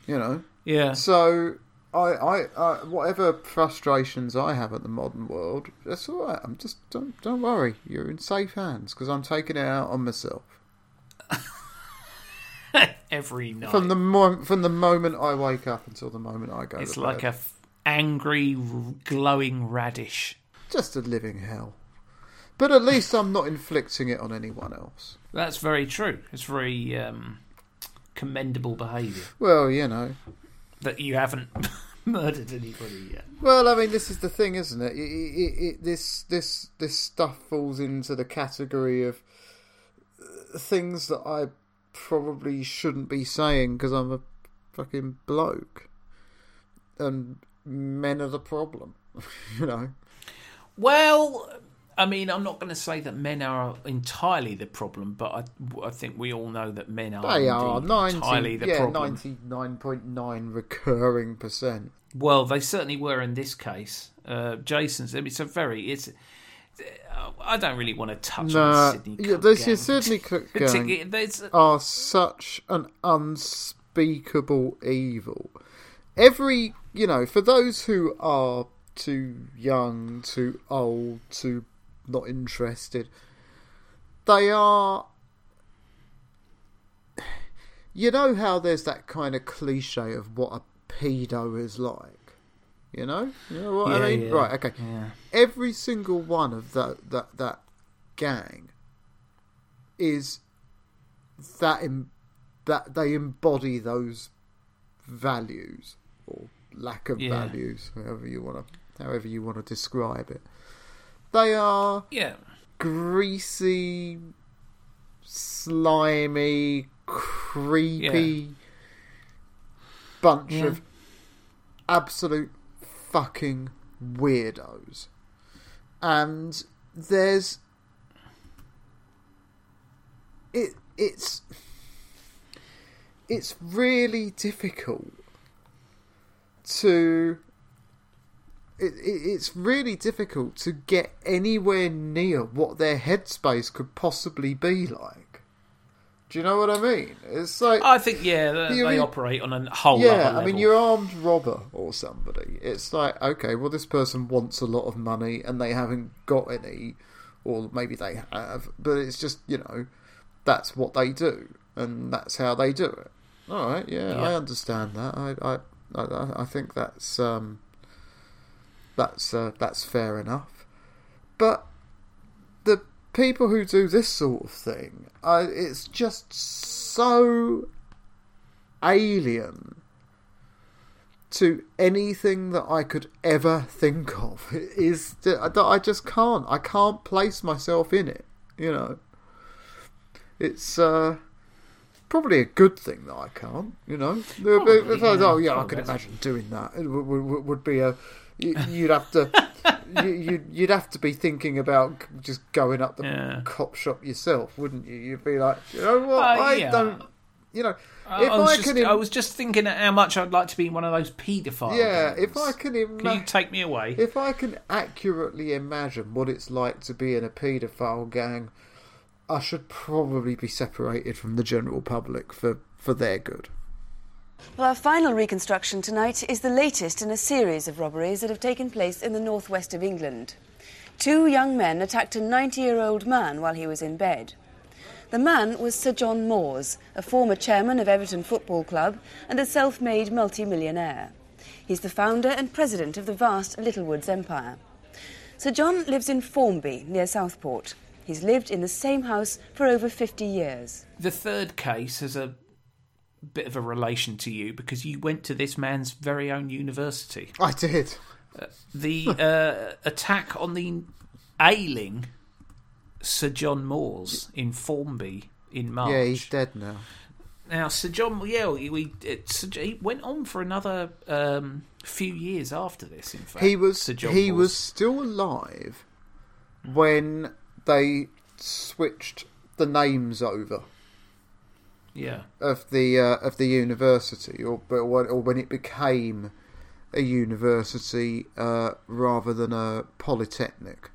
You know, yeah. so I, I, I, whatever frustrations I have at the modern world, that's all right. I'm just don't don't worry. You're in safe hands because I'm taking it out on myself Every night. from the mo- from the moment I wake up until the moment I go. it's to like bed. a f- angry, r- glowing radish. Just a living hell. But at least I'm not inflicting it on anyone else. That's very true. It's very um, commendable behaviour Well, you know. that you haven't murdered anybody yet. Well, I mean, this is the thing, isn't it? It, it, it this this this stuff falls into the category of uh, things that I probably shouldn't be saying because I'm a fucking bloke, and men are the problem. you know. Well, I mean, I'm not going to say that men are entirely the problem, but I, I think we all know that men are They are ninety, entirely the yeah, problem. ninety nine point nine recurring percent. Well, they certainly were in this case. Uh, Jason's. I mean, it's a very. It's. I don't really want to touch on Nah, the Sidney. yeah, Cooke this gang. Sidney Cooke gang are such an unspeakable evil. Every, you know, for those who are too young, too old, too not interested, they are. You know how there's that kind of cliche of what a pedo is like? You know? You know what Yeah, I mean? yeah, right, okay. yeah. Every single one of that, that, that gang is that that they embody those values or lack of values, however you want to, however you want to describe it. They are Yeah. greasy, slimy, creepy bunch of absolute fucking weirdos. And there's it it's it's really difficult to it, it, it's really difficult to get anywhere near what their headspace could possibly be like. Do you know what I mean? It's like I think yeah, they, they mean- operate on a whole yeah, I mean, you're armed robber or somebody. It's like, okay, well, this person wants a lot of money and they haven't got any, or maybe they have, but it's just, you know, that's what they do and that's how they do it. All right, yeah, I understand that. I, I, I, I think that's um, that's uh, that's fair enough. But the people who do this sort of thing, I, it's just so alien to anything that I could ever think of. It is that I just can't. I can't place myself in it. You know, it's uh, probably a good thing that I can't. You know, if, if I yeah. oh yeah, I Probably. could imagine doing that. It would, would, would be a you- you'd have to. you- You'd, you'd have to be thinking about just going up the Yeah. cop shop yourself, wouldn't you? You'd be like, you know what? Uh, I yeah. don't, you know, I, if I was I, just, can, im- I was just thinking how much I'd like to be in one of those paedophile. yeah, if I can, Can you take me away? if I can accurately imagine what it's like to be in a paedophile gang, I should probably be separated from the general public for for their good. Well, our final reconstruction tonight is the latest in a series of robberies that have taken place in the northwest of England. Two young men attacked a 90 year old man while he was in bed. The man was Sir John Moores, a former chairman of Everton Football Club and a self made multi-millionaire. He's the founder and president of the vast Littlewoods Empire. Sir John lives in Formby, near Southport. He's lived in the same house for over 50 years. The third case has a bit of a relation to you because you went to this man's very own university. I did. The uh, attack on the ailing Sir John Moores in Formby in March. Yeah, he's dead now. Now, Sir John, yeah, we, we it, he went on for another um, few years after this. In fact, He was Sir John he Moores. was still alive when they switched the names over. Yeah. of the uh, of the university, or but when- or when it became a university uh, rather than a polytechnic.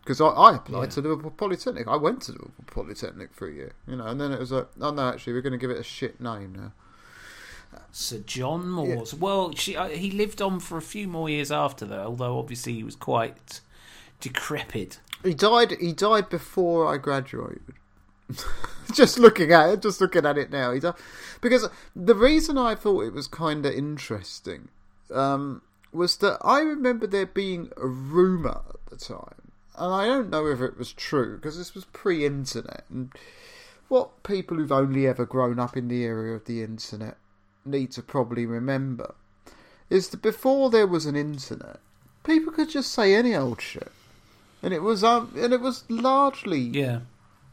Because I, I applied Yeah. to Liverpool Polytechnic. I went to Liverpool Polytechnic for a year, you know, and then it was like, oh no, actually, we're going to give it a shit name now. Sir John Moores. Well, she, uh, he lived on for a few more years after that, although obviously he was quite decrepit. He died. He died before I graduated. just looking at it, just looking at it now, he died because the reason I thought it was kind of interesting um, was that I remember there being a rumour at the time, and I don't know if it was true because this was pre-internet, and what people who've only ever grown up in the area of the internet need to probably remember is that before there was an internet, people could just say any old shit, and it was um, and it was largely Yeah.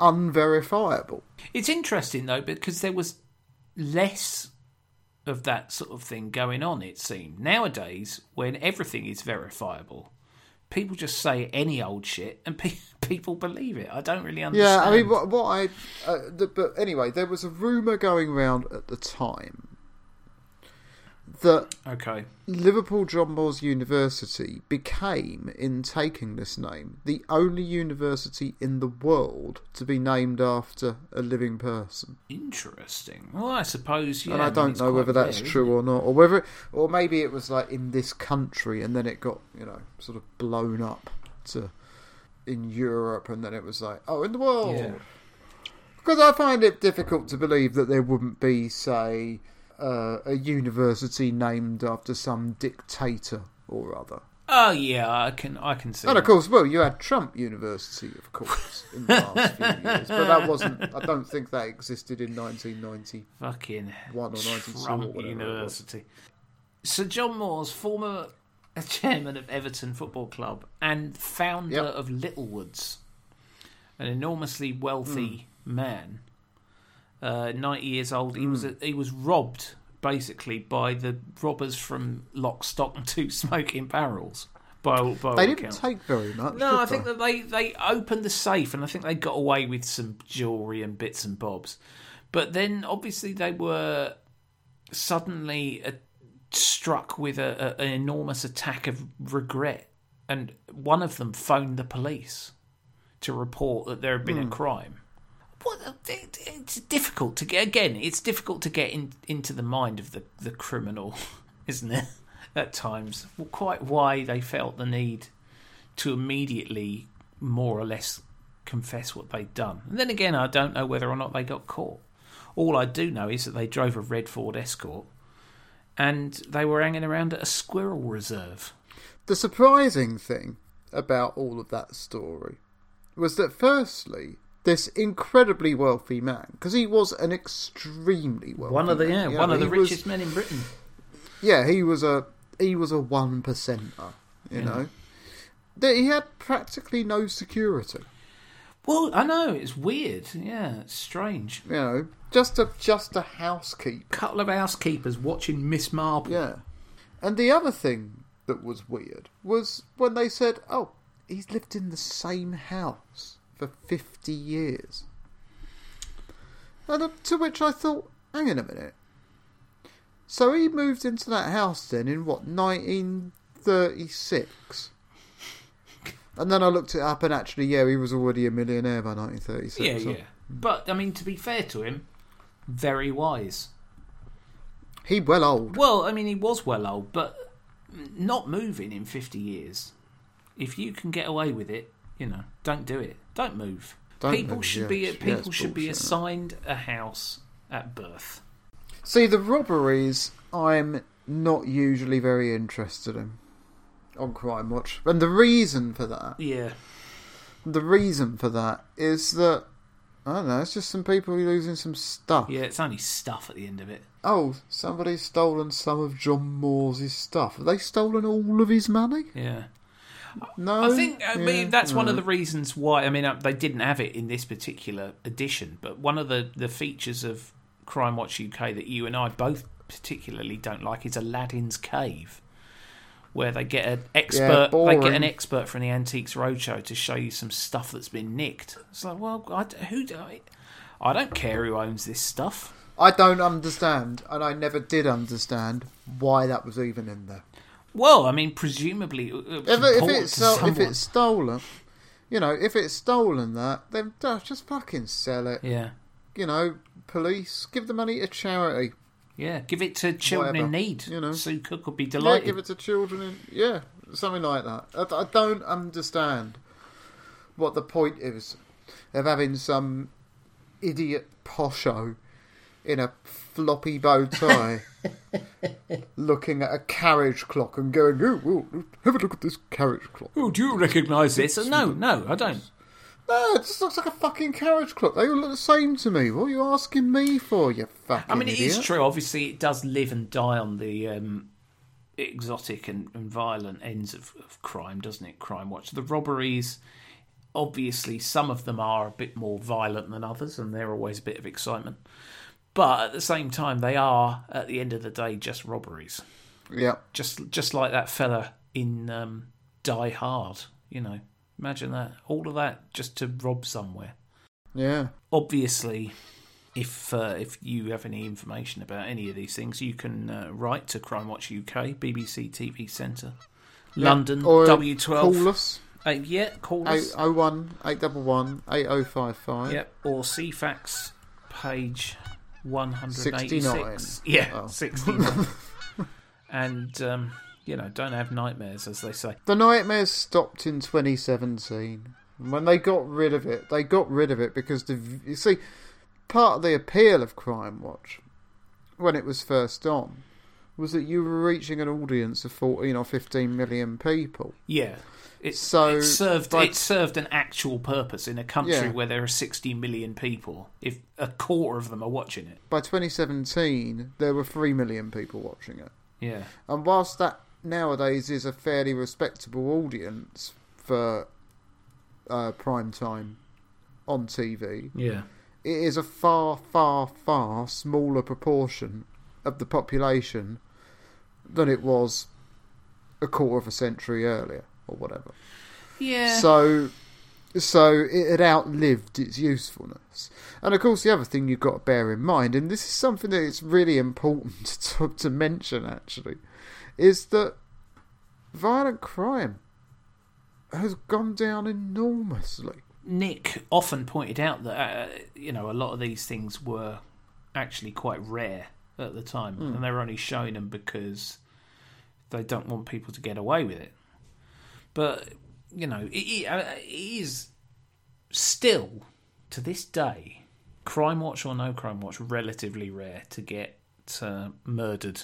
Unverifiable. It's interesting though because there was less of that sort of thing going on. It seemed nowadays when everything is verifiable, people just say any old shit and pe- people believe it. I don't really understand. Yeah, I mean, what, what I. Uh, the, but anyway, there was a rumour going around at the time that okay, Liverpool John Moores University became, in taking this name, the only university in the world to be named after a living person. interesting. Well, I suppose. Yeah, and I don't it's know whether that's rare, true or not, or whether, or maybe it was like in this country, and then it got, you know, sort of blown up to in Europe, and then it was like, oh, in the world. Yeah. Because I find it difficult to believe that there wouldn't be, say, uh, a university named after some dictator or other. Oh yeah, I can. I can see. And of course, well, you had Trump University, of course, in the last few years, but that wasn't. I don't think that existed in 1990. fucking One or 92 or Trump whatever. University. Sir John Moores, former chairman of Everton Football Club and founder Yep. of Littlewoods, an enormously wealthy Hmm. man, uh, ninety years old. He Hmm. was he was robbed basically by the robbers from Lock, Stock and Two Smoking Barrels. By all, by They didn't accounts. take very much. No, I think they? that they, they opened the safe and I think they got away with some jewellery and bits and bobs. But then obviously they were suddenly uh, struck with a, a, an enormous attack of regret. And one of them phoned the police to report that there had been a crime. What, it- it's difficult to get, again, it's difficult to get in, into the mind of the, the criminal, isn't it? At times. Well, quite why they felt the need to immediately more or less confess what they'd done. And then again, I don't know whether or not they got caught. All I do know is that they drove a red Ford Escort and they were hanging around at a squirrel reserve. The surprising thing about all of that story was that, firstly, this incredibly wealthy man, because he was an extremely wealthy One of the yeah, man, you one know, of the he was- richest men in Britain. yeah, he was a he was a one percenter. You know, that he had practically no security. Well, I know it's weird. Yeah, it's strange. You know, just a just a housekeeper. Couple of housekeepers watching Miss Marple. Yeah. And the other thing that was weird was when they said, "Oh, he's lived in the same house for fifty years," and uh, to which I thought, "Hang on a minute." So he moved into that house then in what 1936. And then I looked it up, and actually, yeah, he was already a millionaire by 1936. yeah, so- yeah. But I mean, to be fair to him, very wise. He well old. Well, I mean, he was well old, but not moving in 50 years. If you can get away with it, you know, don't do it. Don't move. Don't people move, should yeah. be people should be assigned a house at birth. See, the robberies I'm not usually very interested in on Crime Watch. And the reason for that, Yeah. the reason for that is that, I don't know, it's just some people losing some stuff. Yeah, it's only stuff at the end of it. Oh, somebody's stolen some of John Moore's stuff. Have they stolen all of his money? Yeah. No. I think I Yeah, mean that's one of the reasons why I mean uh, they didn't have it in this particular edition, but one of the the features of Crime Watch UK that you and I both particularly don't like is Aladdin's Cave, where they get an expert they get an expert from the Antiques Roadshow to show you some stuff that's been nicked. It's like, well, I, who do I? I don't care who owns this stuff. I don't understand, and I never did understand why that was even in there. Well, I mean, presumably, it was If, if it's so, if it's stolen, you know, if it's stolen that, then uh, just fucking sell it. yeah, You know, police give the money to charity. yeah, give it to children in need. you know. Sue Cook would be Yeah, delighted. give it to children. In, yeah, something like that. I, I don't understand what the point is of having some idiot posho in a floppy bow tie, looking at a carriage clock and going, "Oh, oh, have a look at this carriage clock." Oh, do you recognise this? No, no, I don't. No, it just looks like a fucking carriage clock. They all look the same to me. What are you asking me for, you fucking I mean, it is idiot? true. Obviously, it does live and die on the um, exotic and, and violent ends of, of crime, doesn't it? Crime Watch. The robberies, obviously, some of them are a bit more violent than others, and they're always a bit of excitement. But at the same time, they are, at the end of the day, just robberies. Yeah. Just, just like that fella in um, Die Hard. You know, imagine that. All of that just to rob somewhere Yeah. obviously if uh, if you have any information about any of these things you can uh, write to crime watch uk bbc tv centre london Or w12 Call us. Uh, yeah call us 801 811 8055. yep or Ceefax page 186 yeah Oh. 69 and um, you know don't have nightmares as they say The nightmares stopped in 2017. When they got rid of it, they got rid of it because the you see part of the appeal of Crime Watch when it was first on was that you were reaching an audience of 14 or 15 million people. Yeah. It, So, it served by- it served an actual purpose in a country Yeah. where there are 60 million people. If a quarter of them are watching it, By 2017, there were 3 million people watching it. yeah, And whilst that nowadays is a fairly respectable audience for uh, prime time on TV, yeah, it is a far, far, far smaller proportion of the population than it was a quarter of a century earlier, or whatever. yeah. So, so it had outlived its usefulness. And of course, the other thing you've got to bear in mind, and this is something that it's really important to, to mention actually, is that violent crime has gone down enormously. Nick often pointed out that uh, you know a lot of these things were actually quite rare at the time, Hmm. and they were only showing them because they don't want people to get away with it. But you know, it, it, uh, it is still to this day, Crime Watch or no Crime Watch, relatively rare to get uh, murdered,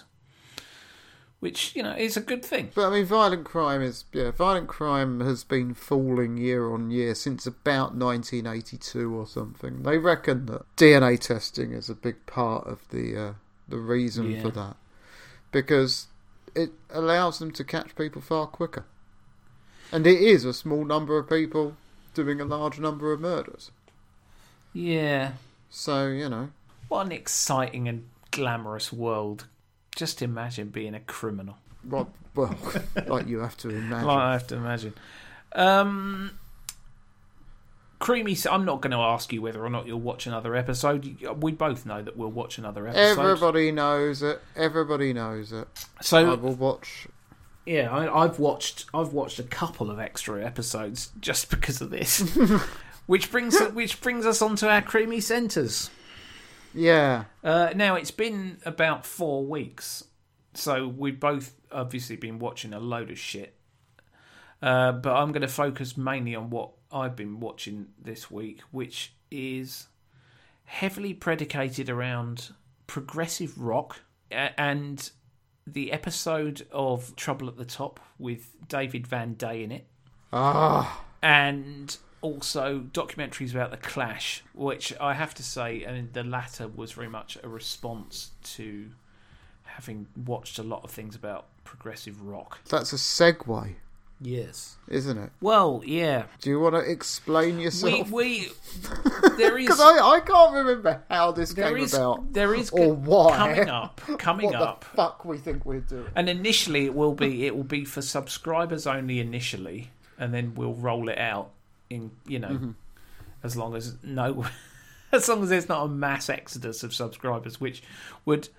which you know is a good thing. But I mean, violent crime is yeah, violent crime has been falling year on year since about 1982 or something. They reckon that DNA testing is a big part of the uh, the reason Yeah. for that because it allows them to catch people far quicker, and it is a small number of people doing a large number of murders. Yeah, So you know, what an exciting and glamorous world! Just imagine being a criminal. what well, like you have to imagine. Like I have to imagine. Um, creamy. I'm not going to ask you whether or not you'll watch another episode. We both know that we'll watch another episode. Everybody knows it. Everybody knows it. So I will watch yeah, I, I've watched. I've watched a couple of extra episodes just because of this. which brings which brings us on to our creamy centres. Yeah. Uh, now it's been about four weeks, so we've both obviously been watching a load of shit. Uh, but I'm going to focus mainly on what I've been watching this week, which is heavily predicated around progressive rock and the episode of Trouble at the Top with David Van Day in it Ah. and also documentaries about the Clash, which I have to say, I mean, the latter was very much a response to having watched a lot of things about progressive rock. That's a segue, Yes. isn't it? Well, yeah. Do you want to explain yourself? we there is Because I, I can't remember how this came is about. there is or why. coming up coming what up. the fuck we think we're doing. And initially, it will be it will be for subscribers only initially, and then we'll roll it out in you know, Mm-hmm. as long as no, as long as there's not a mass exodus of subscribers, which would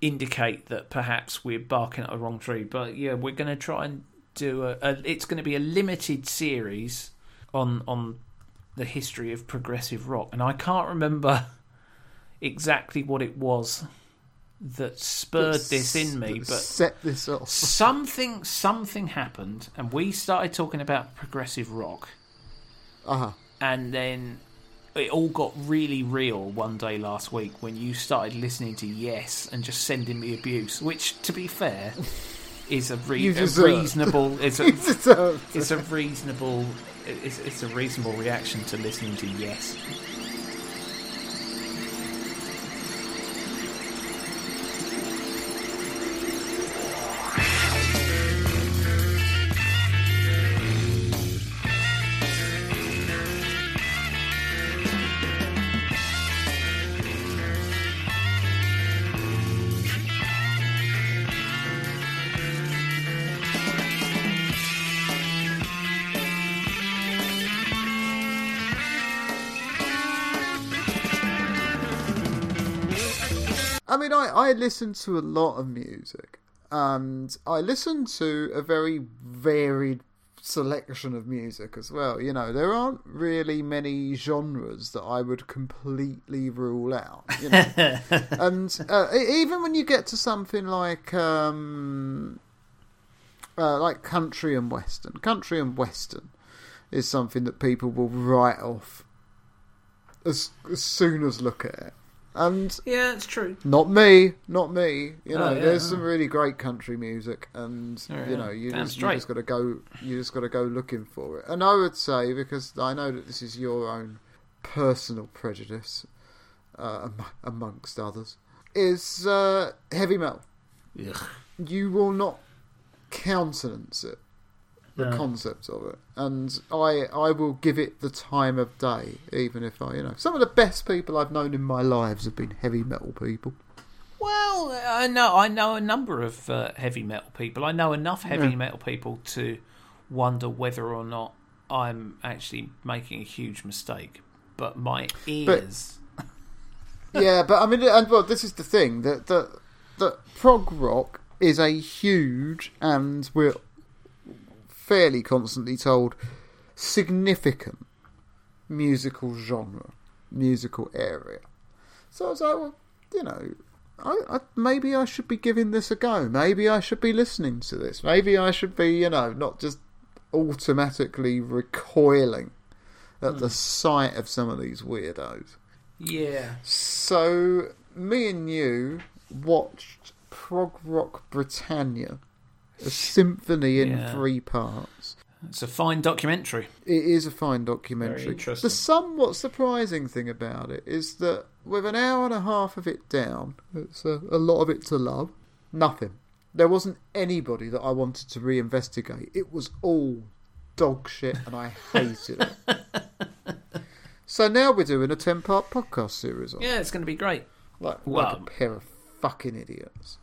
indicate that perhaps we're barking at the wrong tree. But yeah, we're going to try and do a, a. It's going to be a limited series on on the history of progressive rock, and I can't remember exactly what it was that spurred this in me, but set this off. something something happened and we started talking about progressive rock Uh-huh. and then it all got really real one day last week when you started listening to Yes and just sending me abuse, which, to be fair, is a, re- a reasonable. It's a, it's a reasonable. It's, it's a reasonable reaction to listening to Yes. I mean, I, I listen to a lot of music, and I listen to a very varied selection of music as well. You know, there aren't really many genres that I would completely rule out. You know? and uh, even when you get to something like um, uh, like country and western, country and western is something that people will write off as as soon as look at it. And Yeah, it's true. not me, not me. You know, Oh, yeah, there's yeah. some really great country music, and Oh, you know, you Damn just, you just got to go. You just got to go looking for it. And I would say, because I know that this is your own personal prejudice, uh, amongst others, is uh, heavy metal. Ugh. You will not countenance it, the No. concept of it, and I I will give it the time of day, even if I, you know, some of the best people I've known in my lives have been heavy metal people. Well, I know I know a number of uh, heavy metal people. I know enough heavy Yeah. metal people to wonder whether or not I'm actually making a huge mistake. But my ears. yeah, but I mean, and well, this is the thing that that that prog rock is a huge and we're fairly constantly told significant musical genre, musical area. So I was like, well, you know, I, I, maybe I should be giving this a go. Maybe I should be listening to this. Maybe I should be, you know, not just automatically recoiling at the hmm. sight of some of these weirdos. yeah. So, me and you watched Prog Rock Britannia, a symphony in Yeah. three parts. It's a fine documentary. It is a fine documentary. The somewhat surprising thing about it is that with an hour and a half of it down, it's a, a lot of it to love, nothing. There wasn't anybody that I wanted to reinvestigate. It was all dog shit and I hated it. So now we're doing a 10 part podcast series on. Yeah, it's going to be great. Like, like a pair of fucking idiots.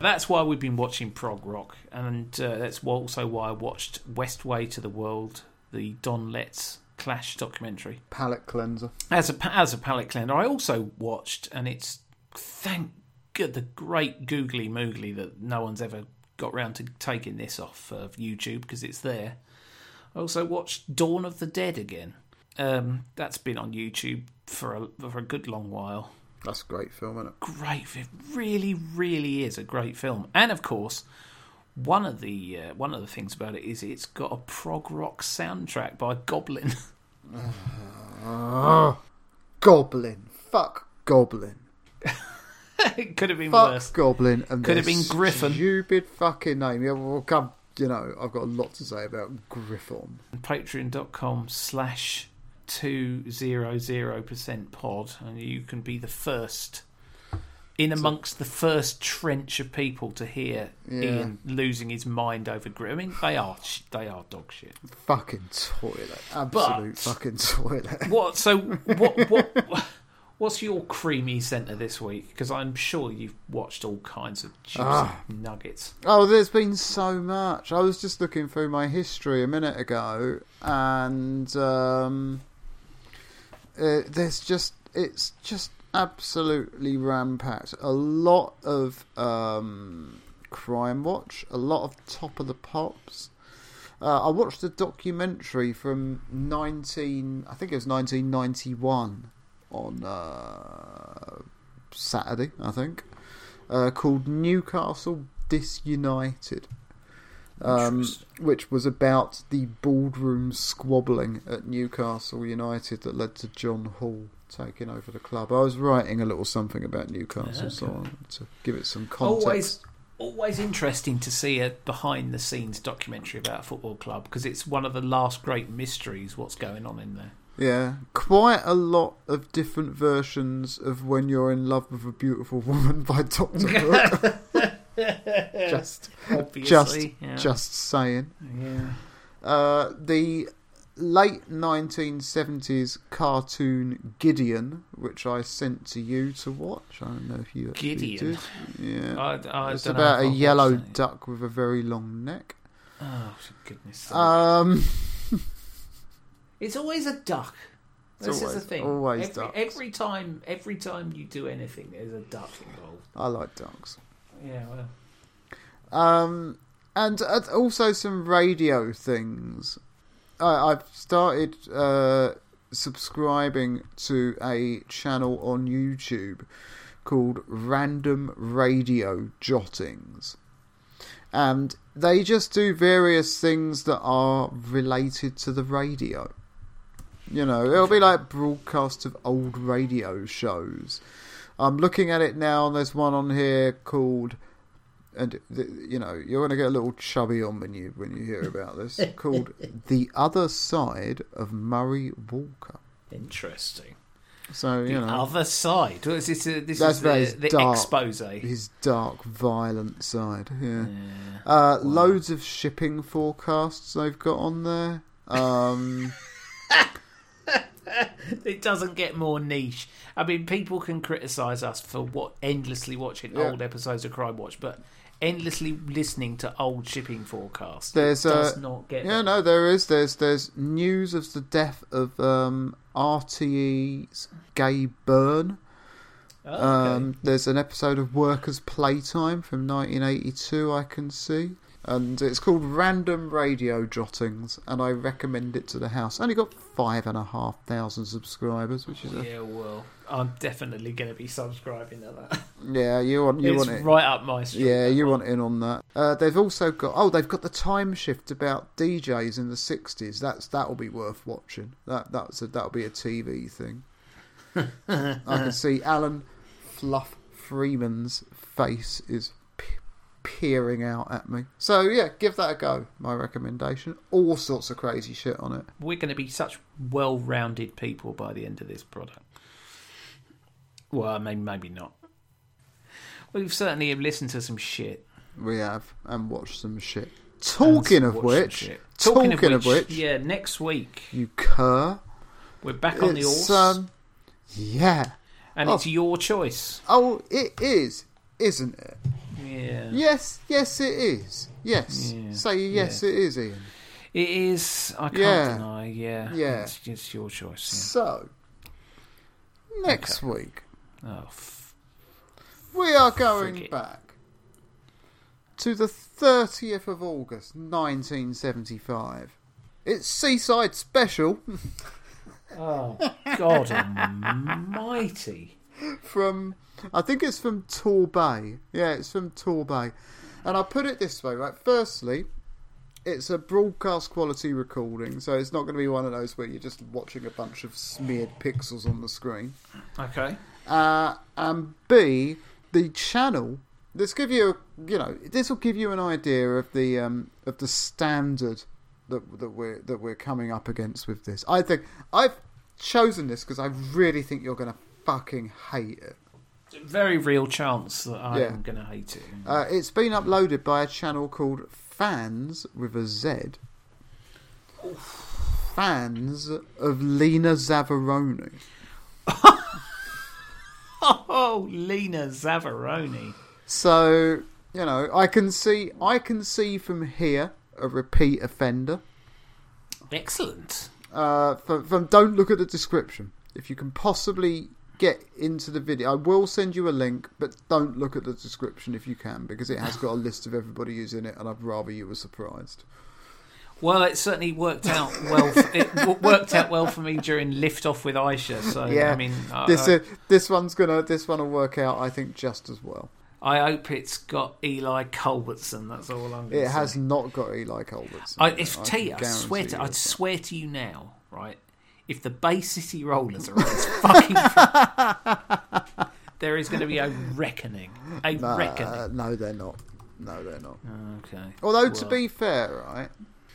That's why we've been watching prog rock, and uh, that's also why I watched Westway to the World, the Don Letts Clash documentary. Palate cleanser. As a as a palate cleanser, I also watched, and it's thank good the great googly moogly that no one's ever got round to taking this off of YouTube because it's there. I also watched Dawn of the Dead again. Um, that's been on YouTube for a for a good long while. That's a great film, isn't it? Great, it really, really is a great film. And of course, one of the uh, one of the things about it is it's got a prog rock soundtrack by Goblin. Goblin. Fuck Goblin. it could have been Fuck worse. Goblin. And Could have been Gryphon. Stupid fucking name. Yeah, well, come. You know, I've got a lot to say about Gryphon. patreon.com slash 200% pod and you can be the first in amongst the first trench of people to hear Yeah. Ian losing his mind over. I mean, they are they are dog shit. Fucking toilet. Absolute But- fucking toilet. What? So what? What? What's your creamy centre this week? Because I'm sure you've watched all kinds of juicy Ah. nuggets. Oh, there's been so much. I was just looking through my history a minute ago, and um, uh, there's just it's just absolutely rampacked. A lot of um, Crime Watch, a lot of Top of the Pops. Uh, I watched a documentary from 19, I think it was 1991 on uh, Saturday, I think, uh, called Newcastle Disunited, um, which was about the boardroom squabbling at Newcastle United that led to John Hall taking over the club. I was writing a little something about Newcastle, so I wanted to give it some context. Always, always interesting to see a behind the scenes documentary about a football club because it's one of the last great mysteries. What's going on in there? Yeah, quite a lot of different versions of "When You're in Love with a Beautiful Woman" by Doctor Hook. just, Obviously, just, yeah. just saying. yeah. Uh, the late 1970s cartoon Gideon, which I sent to you to watch. I don't know if you Gideon? did. Yeah, I, I it's about a yellow duck with a very long neck. Oh goodness! Um, it's always a duck. It's this is always- the thing. always every, ducks. every time, every time you do anything, there's a duck involved. I like ducks. Yeah, well, Um, and uh, also some radio things. I, I've started uh, subscribing to a channel on YouTube called Random Radio Jottings. And they just do various things that are related to the radio. You know, it'll be like broadcasts of old radio shows. I'm looking at it now, and there's one on here called and th- you know you're going to get a little chubby on when you when you hear about this called the other side of Murray Walker. interesting. So The you know other side. Well, This is, this that's is about the, his the dark, expose. his dark, violent side. Yeah, uh, loads of shipping forecasts they've got on there. Um, It doesn't get more niche. I mean, people can criticise us for what endlessly watching Yeah. old episodes of Crime Watch, but endlessly listening to old shipping forecasts there's does uh, not get. yeah, no, there is. There's there's news of the death of um, RTE's Gay Byrne. Oh, okay. Um, there's an episode of Workers' Playtime from 1982 I can see. And it's called Random Radio Jottings, and I recommend it to the house. Only got five and a half thousand subscribers, which is a, yeah, well, I'm definitely going to be subscribing to that. yeah. You want you it's want it? right up my street. Yeah, you one. want in on that. Uh, they've also got oh, they've got the time shift about DJs in the '60s. That's that'll be worth watching. That that's a, that'll be a TV thing. I can see Alan Fluff Freeman's face is peering out at me. So yeah, give that a go. My recommendation. All sorts of crazy shit on it. We're going to be such well-rounded people by the end of this product. Well, mean, maybe not. We've certainly listened to some shit. We have and watched some shit. Talking of which, shit. talking, of, which, yeah, next week you cur. we're back on the horse, um, yeah. and oh. it's your choice. Oh, it is, isn't it? Yeah, Yes, yes, it is. Yes. Yeah, Say yes, it is, Ian. it is. I can't Yeah. deny. Yeah, Yeah. it's, it's your choice. So, next week, Oh, f- we are going back to the 30th of August, 1975. It's Seaside Special oh God Almighty! From, I think it's from Torbay. Yeah, it's from Torbay. And I'll put it this way, right? Firstly, it's a broadcast quality recording, so it's not going to be one of those where you're just watching a bunch of smeared pixels on the screen. Okay, Uh, and B, the channel. Let's give you, you know, this will give you an idea of the um, of the standard that that we're that we're coming up against with this. I think I've chosen this because I really think you're going to fucking hate it. very real chance that I'm Yeah. going to hate it. Uh, it's been uploaded by a channel called Fans with a Z. Fans of Lena Zavaroni. Oh, Lena Zavaroni. So you know, I can see I can see from here a repeat offender. Excellent. Uh, from, from don't look at the description. If you can possibly get into the video, I will send you a link, but don't look at the description if you can because it has got a list of everybody who's in it, and I'd rather you were surprised. Well, it certainly worked out well. For, it worked out well for me during lift off with Ayshea. So yeah, I mean, I, this uh, this one's gonna this one will work out, I think, just as well. I hope it's got Eli Culbertson. That's all I'm. It say. has not got Eli Culbertson. I, if I T, can I swear to, I that. swear to you now, right? If the Bay City Rollers are on this fucking, there is going to be a reckoning, a Nah, reckoning. no, they're not. No, they're not. Okay. Although to be fair, right,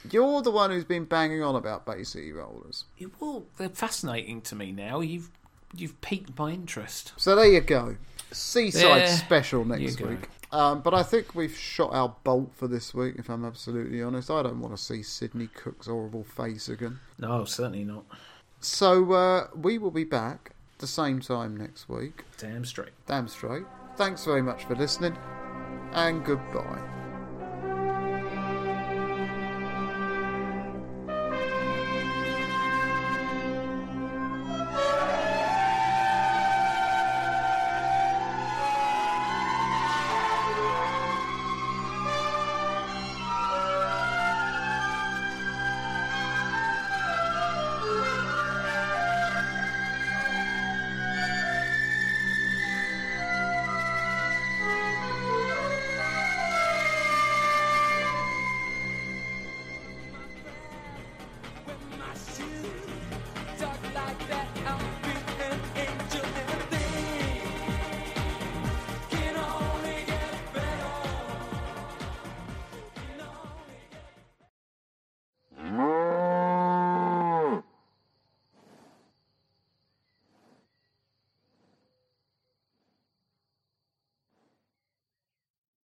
you're the one who's been banging on about Bay City Rollers. well, they're fascinating to me now. You've you've piqued my interest. So there you go. Seaside There special next week. Um, but I think we've shot our bolt for this week, if I'm absolutely honest. I don't want to see Sidney Cooke's horrible face again. No, certainly not. So uh, we will be back the same time next week. Damn straight. Damn straight. Thanks very much for listening, and goodbye.